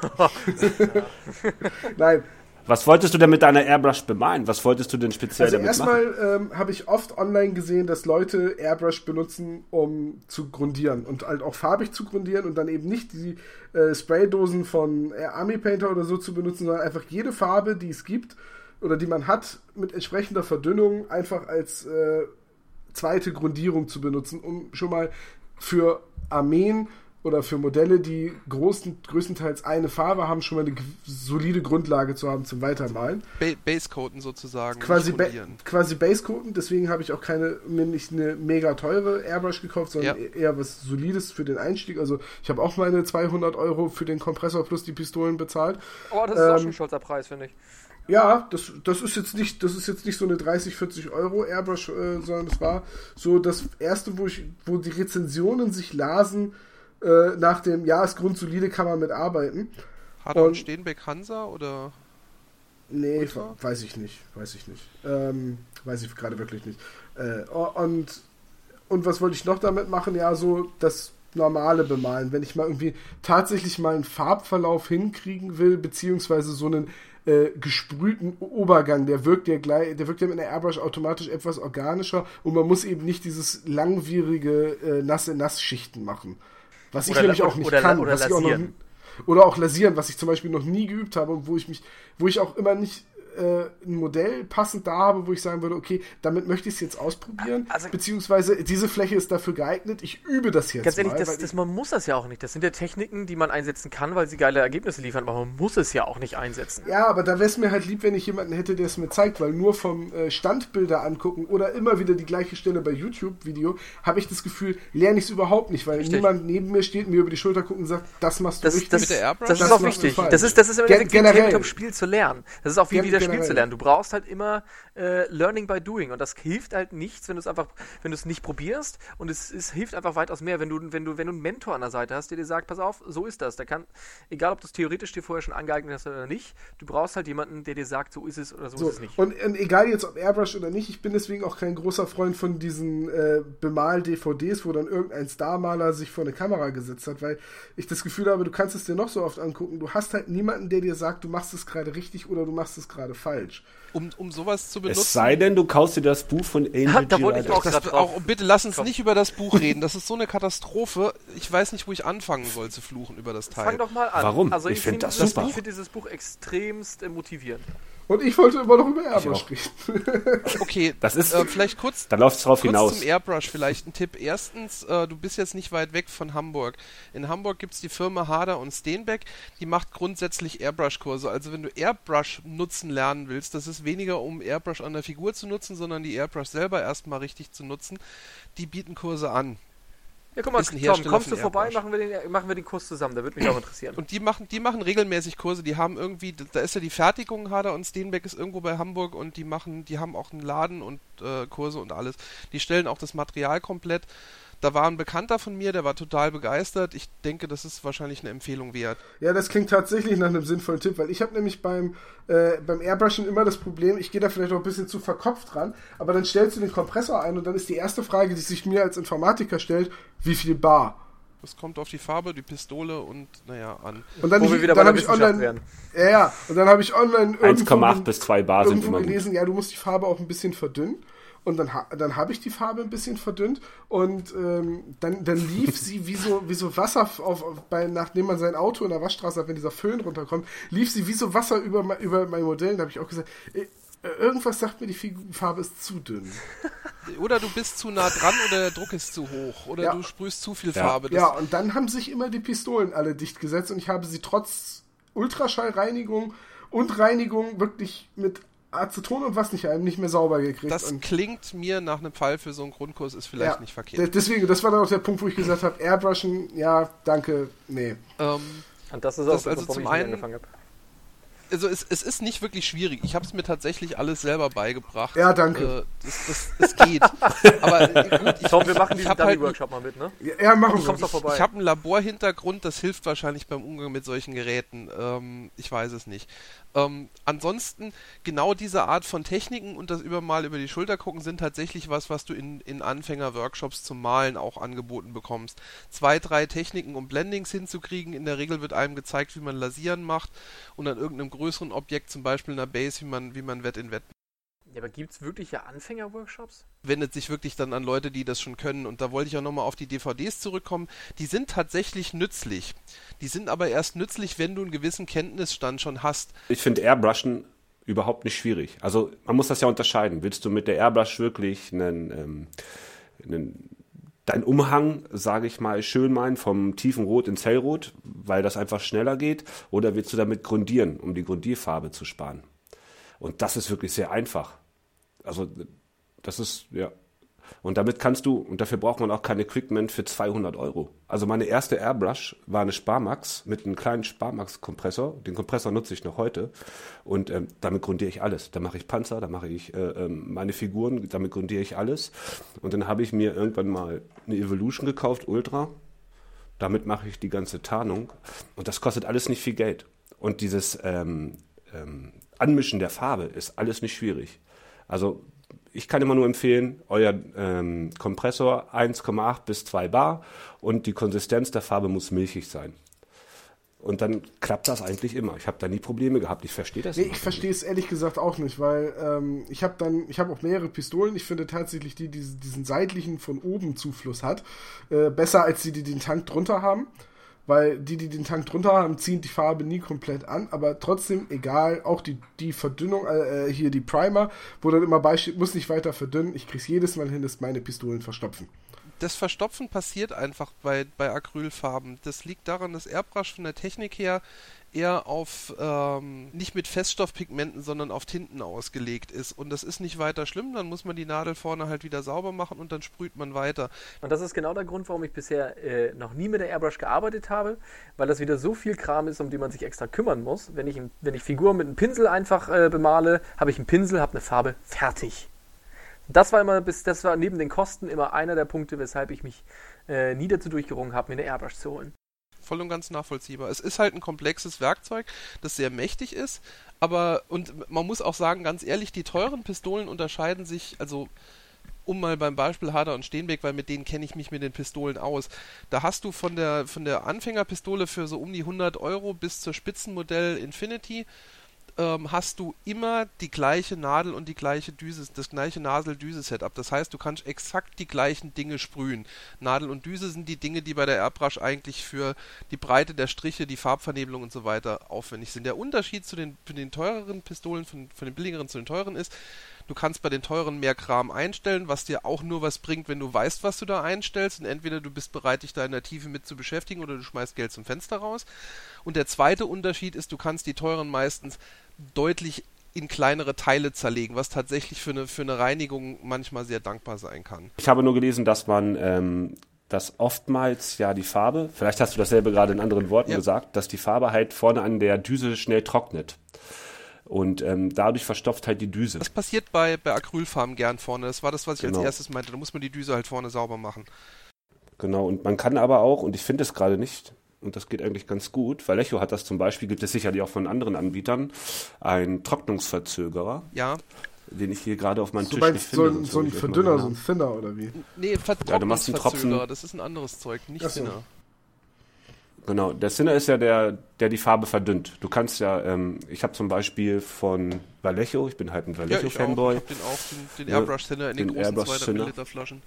Nein, Was wolltest du denn mit deiner Airbrush bemalen? Was wolltest du denn speziell Also damit machen? erstmal ähm, habe ich oft online gesehen, dass Leute Airbrush benutzen, um zu grundieren und halt auch farbig zu grundieren und dann eben nicht die äh, Spraydosen von äh, Army Painter oder so zu benutzen, sondern einfach jede Farbe, die es gibt oder die man hat, mit entsprechender Verdünnung einfach als äh, zweite Grundierung zu benutzen, um schon mal für Armeen oder für Modelle, die großen, größtenteils eine Farbe haben, schon mal eine solide Grundlage zu haben zum Weitermalen Ba Basecoaten sozusagen. quasi, ba quasi Basecoaten, deswegen habe ich auch keine, mir nicht eine mega teure Airbrush gekauft, sondern Ja. eher was Solides für den Einstieg. Also ich habe auch meine 200 Euro für den Kompressor plus die Pistolen bezahlt. Oh, das ist auch Ähm, schon ein stolzer Preis, finde ich. Ja, das, das ist jetzt nicht, das ist jetzt nicht so eine 30, 40 Euro Airbrush, äh, sondern es war so das erste, wo ich, wo die Rezensionen sich lasen äh, nach dem, ja, ist grundsolide, kann man mitarbeiten. Hat er und- einen Steenbeck Hansa oder? Nee, Ultra? weiß ich nicht, weiß ich nicht. Ähm, weiß ich gerade wirklich nicht. Äh, und, und was wollte ich noch damit machen? Ja, so das normale Bemalen. Wenn ich mal irgendwie tatsächlich mal einen Farbverlauf hinkriegen will, beziehungsweise so einen äh, gesprühten Obergang, der wirkt ja gleich, der wirkt ja mit einer Airbrush automatisch etwas organischer und man muss eben nicht dieses langwierige äh, nasse Nassschichten machen. Was ich Oder nämlich la- auch nicht oder kann. oder was ich auch noch, lasieren. oder auch lasieren, was ich zum Beispiel noch nie geübt habe und wo ich mich, wo ich auch immer nicht ein Modell passend da habe, wo ich sagen würde, okay, damit möchte ich es jetzt ausprobieren, Also- beziehungsweise diese Fläche ist dafür geeignet, ich übe das jetzt Ganz ehrlich, mal. das, weil das, man muss das ja auch nicht. Das sind ja Techniken, die man einsetzen kann, weil sie geile Ergebnisse liefern, aber man muss es ja auch nicht einsetzen. ja, aber da wäre es mir halt lieb, wenn ich jemanden hätte, der es mir zeigt, weil nur vom äh, Standbilder angucken oder immer wieder die gleiche Stelle bei YouTube-Video, habe ich das Gefühl, lerne ich es überhaupt nicht, weil Richtig. niemand neben mir steht, mir über die Schulter gucken und sagt, das machst du Das, richtig. das, Mit der Airbrush? das ist Das auch wichtig. Das ist, das ist im Gen- Endeffekt wie ein generell. Tabletop-Spiel zu lernen. Das ist auch wie Gen- wieder Spiel zu lernen. Du brauchst halt immer äh, Learning by Doing und das hilft halt nichts, wenn du es einfach, wenn du es nicht probierst und es, es hilft einfach weitaus mehr, wenn du, wenn du, wenn du einen Mentor an der Seite hast, der dir sagt, pass auf, so ist das. Der kann, egal ob du es theoretisch dir vorher schon angeeignet hast oder nicht, du brauchst halt jemanden, der dir sagt, so ist es oder so, So, ist es nicht. und, und egal jetzt ob Airbrush oder nicht, ich bin deswegen auch kein großer Freund von diesen äh, Bemal-DVDs, wo dann irgendein Starmaler sich vor eine Kamera gesetzt hat, weil ich das Gefühl habe, du kannst es dir noch so oft angucken, du hast halt niemanden, der dir sagt, du machst es gerade richtig oder du machst es gerade falsch. Um, um sowas zu benutzen. Es sei denn, du kaufst dir das Buch von Angel da wollte ich auch Das, auch, bitte lass uns Komm. nicht über das Buch reden. Das ist so eine Katastrophe. Ich weiß nicht, wo ich anfangen soll zu fluchen über das Teil. Fang doch mal an. Warum? Also Ich ich, find finde das dieses, super. ich find dieses Buch extremst äh, motivierend. Und ich wollte immer noch über Airbrush reden. Okay, Das ist- äh, vielleicht kurz, Da läuft es drauf kurz hinaus. zum Airbrush vielleicht ein Tipp. Erstens, äh, du bist jetzt nicht weit weg von Hamburg. In Hamburg gibt es die Firma Harder und Steenbeck, die macht grundsätzlich Airbrush-Kurse. Also wenn du Airbrush nutzen lernen willst, das ist weniger um Airbrush an der Figur zu nutzen, sondern die Airbrush selber erstmal richtig zu nutzen, die bieten Kurse an. Ja, guck mal, Tom, kommst du vorbei, machen wir, den, machen wir den Kurs zusammen, der würde mich auch interessieren. Und die machen, die machen regelmäßig Kurse. Die haben irgendwie, da ist ja die Fertigung, Hader und Steenbeck ist irgendwo bei Hamburg und die machen, die haben auch einen Laden und äh, Kurse und alles. Die stellen auch das Material komplett. Da war ein Bekannter von mir, der war total begeistert. Ich denke, das ist wahrscheinlich eine Empfehlung wert. Ja, das klingt tatsächlich nach einem sinnvollen Tipp, weil ich habe nämlich beim, äh, beim Airbrushen immer das Problem, ich gehe da vielleicht auch ein bisschen zu verkopft dran, aber dann stellst du den Kompressor ein und dann ist die erste Frage, die sich mir als Informatiker stellt, wie viel Bar? Es kommt auf die Farbe, die Pistole und naja an. Und dann, Wo wir wieder dann bei habe der ich online, Wissenschaft ja, ja, und dann habe ich online irgendwo, 1,8 bis 2 Bar sind immer gut. gelesen, ja, du musst die Farbe auch ein bisschen verdünnen. Und dann, ha dann habe ich die Farbe ein bisschen verdünnt und ähm, dann, dann lief sie wie so, wie so Wasser, auf, auf, bei, nachdem man sein Auto in der Waschstraße hat, wenn dieser Föhn runterkommt, lief sie wie so Wasser über, über mein Modell. Da habe ich auch gesagt, äh, irgendwas sagt mir, die Farbe ist zu dünn. Oder du bist zu nah dran oder der Druck ist zu hoch. Oder Ja. du sprühst zu viel Ja. Farbe. Das- Ja, und dann haben sich immer die Pistolen alle dicht gesetzt und ich habe sie trotz Ultraschallreinigung und Reinigung wirklich mit Aceton und was nicht allem nicht mehr sauber gekriegt. Das und klingt mir nach einem Fall für so einen Grundkurs, ist vielleicht ja, nicht verkehrt. de- Deswegen, das war dann auch der Punkt, wo ich gesagt habe, Airbrushen, ja, danke, nee. Ähm, Und das ist auch Das der also zum ich nicht einen- angefangen habe. Also es, es ist nicht wirklich schwierig. Ich habe es mir tatsächlich alles selber beigebracht. Ja, danke. Äh, das, das, es geht. Aber äh, gut, ich, Tom, wir machen diesen halt, Dummy-Workshop mal mit, ne? Ja, machen wir. vorbei. ich habe einen Laborhintergrund, das hilft wahrscheinlich beim Umgang mit solchen Geräten. Ähm, ich weiß es nicht. Ähm, ansonsten, genau diese Art von Techniken und das über mal über die Schulter gucken sind tatsächlich was, was du in, in Anfänger-Workshops zum Malen auch angeboten bekommst. Zwei, drei Techniken, um Blendings hinzukriegen. In der Regel wird einem gezeigt, wie man Lasieren macht und an irgendeinem größeren Objekt, zum Beispiel einer Base, wie man, wie man Wett in Wett Ja, aber gibt es wirklich ja Anfänger-Workshops? wendet sich wirklich dann an Leute, die das schon können. Und da wollte ich auch nochmal auf die DVDs zurückkommen. Die sind tatsächlich nützlich. Die sind aber erst nützlich, wenn du einen gewissen Kenntnisstand schon hast. Ich finde Airbrushen überhaupt nicht schwierig. Also man muss das ja unterscheiden. Willst du mit der Airbrush wirklich einen, ähm, einen deinen Umhang, sage ich mal, schön malen vom tiefen Rot ins Hellrot, weil das einfach schneller geht, oder willst du damit grundieren, um die Grundierfarbe zu sparen? Und das ist wirklich sehr einfach. Also das ist, ja. Und damit kannst du, und dafür braucht man auch kein Equipment für 200 Euro. Also meine erste Airbrush war eine Sparmax mit einem kleinen Sparmax-Kompressor. Den Kompressor nutze ich noch heute. Und ähm, damit grundiere ich alles. Da mache ich Panzer, da mache ich äh, ähm, meine Figuren, damit grundiere ich alles. Und dann habe ich mir irgendwann mal eine Evolution gekauft, Ultra. Damit mache ich die ganze Tarnung. Und das kostet alles nicht viel Geld. Und dieses ähm, ähm, Anmischen der Farbe ist alles nicht schwierig. Also ich kann immer nur empfehlen, euer ähm, Kompressor 1,8 bis 2 Bar und die Konsistenz der Farbe muss milchig sein. Und dann klappt das eigentlich immer. Ich habe da nie Probleme gehabt. Ich verstehe das Nee, immer ich verstehe es ehrlich gesagt auch nicht, weil ähm, ich habe dann, ich habe auch mehrere Pistolen. Ich finde tatsächlich die, die diesen seitlichen von oben Zufluss hat, äh, besser als die, die den Tank drunter haben. Weil die, die den Tank drunter haben, ziehen die Farbe nie komplett an, aber trotzdem egal, auch die, die Verdünnung, äh, hier die Primer, wo dann immer beisteht, muss nicht weiter verdünnen. Ich krieg's jedes Mal hin, dass meine Pistolen verstopfen. Das Verstopfen passiert einfach bei, bei Acrylfarben. Das liegt daran, dass Airbrush von der Technik her eher auf ähm, nicht mit Feststoffpigmenten, sondern auf Tinten ausgelegt ist. Und das ist nicht weiter schlimm, dann muss man die Nadel vorne halt wieder sauber machen und dann sprüht man weiter. Und das ist genau der Grund, warum ich bisher äh, noch nie mit der Airbrush gearbeitet habe, weil das wieder so viel Kram ist, um die man sich extra kümmern muss. Wenn ich, wenn ich Figuren mit einem Pinsel einfach äh, bemale, habe ich einen Pinsel, habe eine Farbe, fertig. Das war immer, bis, das war neben den Kosten immer einer der Punkte, weshalb ich mich äh, nie dazu durchgerungen habe, mir eine Airbrush zu holen. Voll und ganz nachvollziehbar. Es ist halt ein komplexes Werkzeug, das sehr mächtig ist, aber, und man muss auch sagen, ganz ehrlich, die teuren Pistolen unterscheiden sich, also um mal beim Beispiel Harder und Steenbeck, weil mit denen kenne ich mich mit den Pistolen aus. Da hast du von der, von der Anfängerpistole für so um die 100 Euro bis zur Spitzenmodell Infinity ähm, hast du immer die gleiche Nadel und die gleiche Düse, das gleiche Nasel-Düse-Setup. Das heißt, du kannst exakt die gleichen Dinge sprühen. Nadel und Düse sind die Dinge, die bei der Airbrush eigentlich für die Breite der Striche, die Farbvernebelung und so weiter aufwendig sind. Der Unterschied zu den, zu den teureren Pistolen, von, von den billigeren zu den teuren ist, Du kannst bei den teuren mehr Kram einstellen, was dir auch nur was bringt, wenn du weißt, was du da einstellst. Und entweder du bist bereit, dich da in der Tiefe mit zu beschäftigen oder du schmeißt Geld zum Fenster raus. Und der zweite Unterschied ist, du kannst die teuren meistens deutlich in kleinere Teile zerlegen, was tatsächlich für eine, für eine Reinigung manchmal sehr dankbar sein kann. Ich habe nur gelesen, dass man ähm, dass oftmals ja die Farbe, vielleicht hast du dasselbe gerade in anderen Worten Ja. gesagt, dass die Farbe halt vorne an der Düse schnell trocknet. Und ähm, dadurch verstopft halt die Düse. Das passiert bei, bei Acrylfarben gern vorne. Das war das, was ich Genau. als erstes meinte. Da muss man die Düse halt vorne sauber machen. Genau, und man kann aber auch, und ich finde es gerade nicht, und das geht eigentlich ganz gut, Vallejo hat das zum Beispiel, gibt es sicherlich auch von anderen Anbietern, einen Trocknungsverzögerer, Ja. den ich hier gerade auf meinem So, Tisch meinst, nicht so, finde. ein- so ein euch mal Verdünner, so ein Thinner oder wie? Nee, Ja, du machst einen Tropfen- Vertrocknungsverzögerer, das ist ein anderes Zeug, nicht Ach so. Thinner. Genau, der Sinner ist ja der, der die Farbe verdünnt. Du kannst ja, ähm, ich habe zum Beispiel von Vallejo, ich bin halt ein Ja, ich. Ich Vallejo-Fanboy, hab den auch, den, den Ja, Airbrush Thinner in den, den großen Airbrush 200 Thinner. Milliliter Flaschen.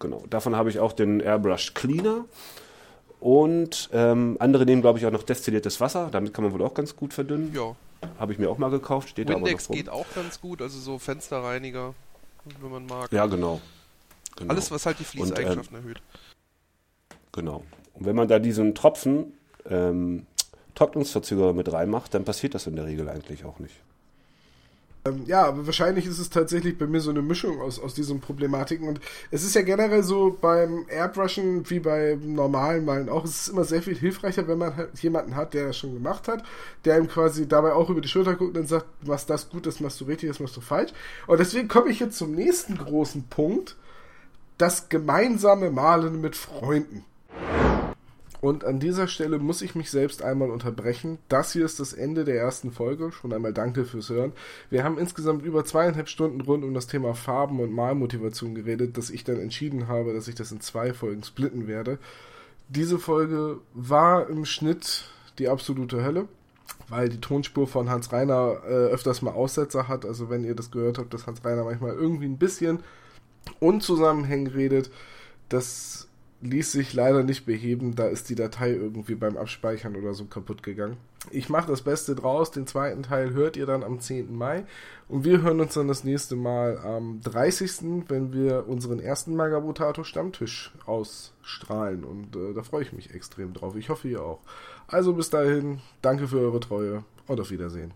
genau. Davon habe ich auch den Airbrush Cleaner. Und ähm, andere nehmen, glaube ich, auch noch destilliertes Wasser. Damit kann man wohl auch ganz gut verdünnen. Ja. Habe ich mir auch mal gekauft, steht da aber Windex noch rum. geht auch ganz gut, also so Fensterreiniger, wenn man mag. Ja, genau. genau. Alles, was halt die Und, ähm, Fließeigenschaften erhöht. Genau. Und wenn man da diesen Tropfen ähm, Trocknungsverzögerer mit reinmacht, dann passiert das in der Regel eigentlich auch nicht. Ähm, ja, aber wahrscheinlich ist es tatsächlich bei mir so eine Mischung aus, aus diesen Problematiken. Und es ist ja generell so beim Airbrushen wie bei normalen Malen auch, es ist immer sehr viel hilfreicher, wenn man halt jemanden hat, der das schon gemacht hat, der ihm quasi dabei auch über die Schulter guckt und sagt, du machst das gut, das machst du richtig, das machst du falsch. Und deswegen komme ich jetzt zum nächsten großen Punkt, das gemeinsame Malen mit Freunden. Und an dieser Stelle muss ich mich selbst einmal unterbrechen. Das hier ist das Ende der ersten Folge. Schon einmal danke fürs Hören. Wir haben insgesamt über zweieinhalb Stunden rund um das Thema Farben und Malmotivation geredet, dass ich dann entschieden habe, dass ich das in zwei Folgen splitten werde. Diese Folge war im Schnitt die absolute Hölle, weil die Tonspur von Hans Reiner äh, öfters mal Aussetzer hat. Also wenn ihr das gehört habt, dass Hans Reiner manchmal irgendwie ein bisschen unzusammenhängend redet, das ließ sich leider nicht beheben. Da ist die Datei irgendwie beim Abspeichern oder so kaputt gegangen. Ich mache das Beste draus. Den zweiten Teil hört ihr dann am 10. Mai. Und wir hören uns dann das nächste Mal am 30., wenn wir unseren ersten Magabotato Stammtisch ausstrahlen. Und äh, da freue ich mich extrem drauf. Ich hoffe, ihr auch. Also bis dahin, danke für eure Treue und auf Wiedersehen.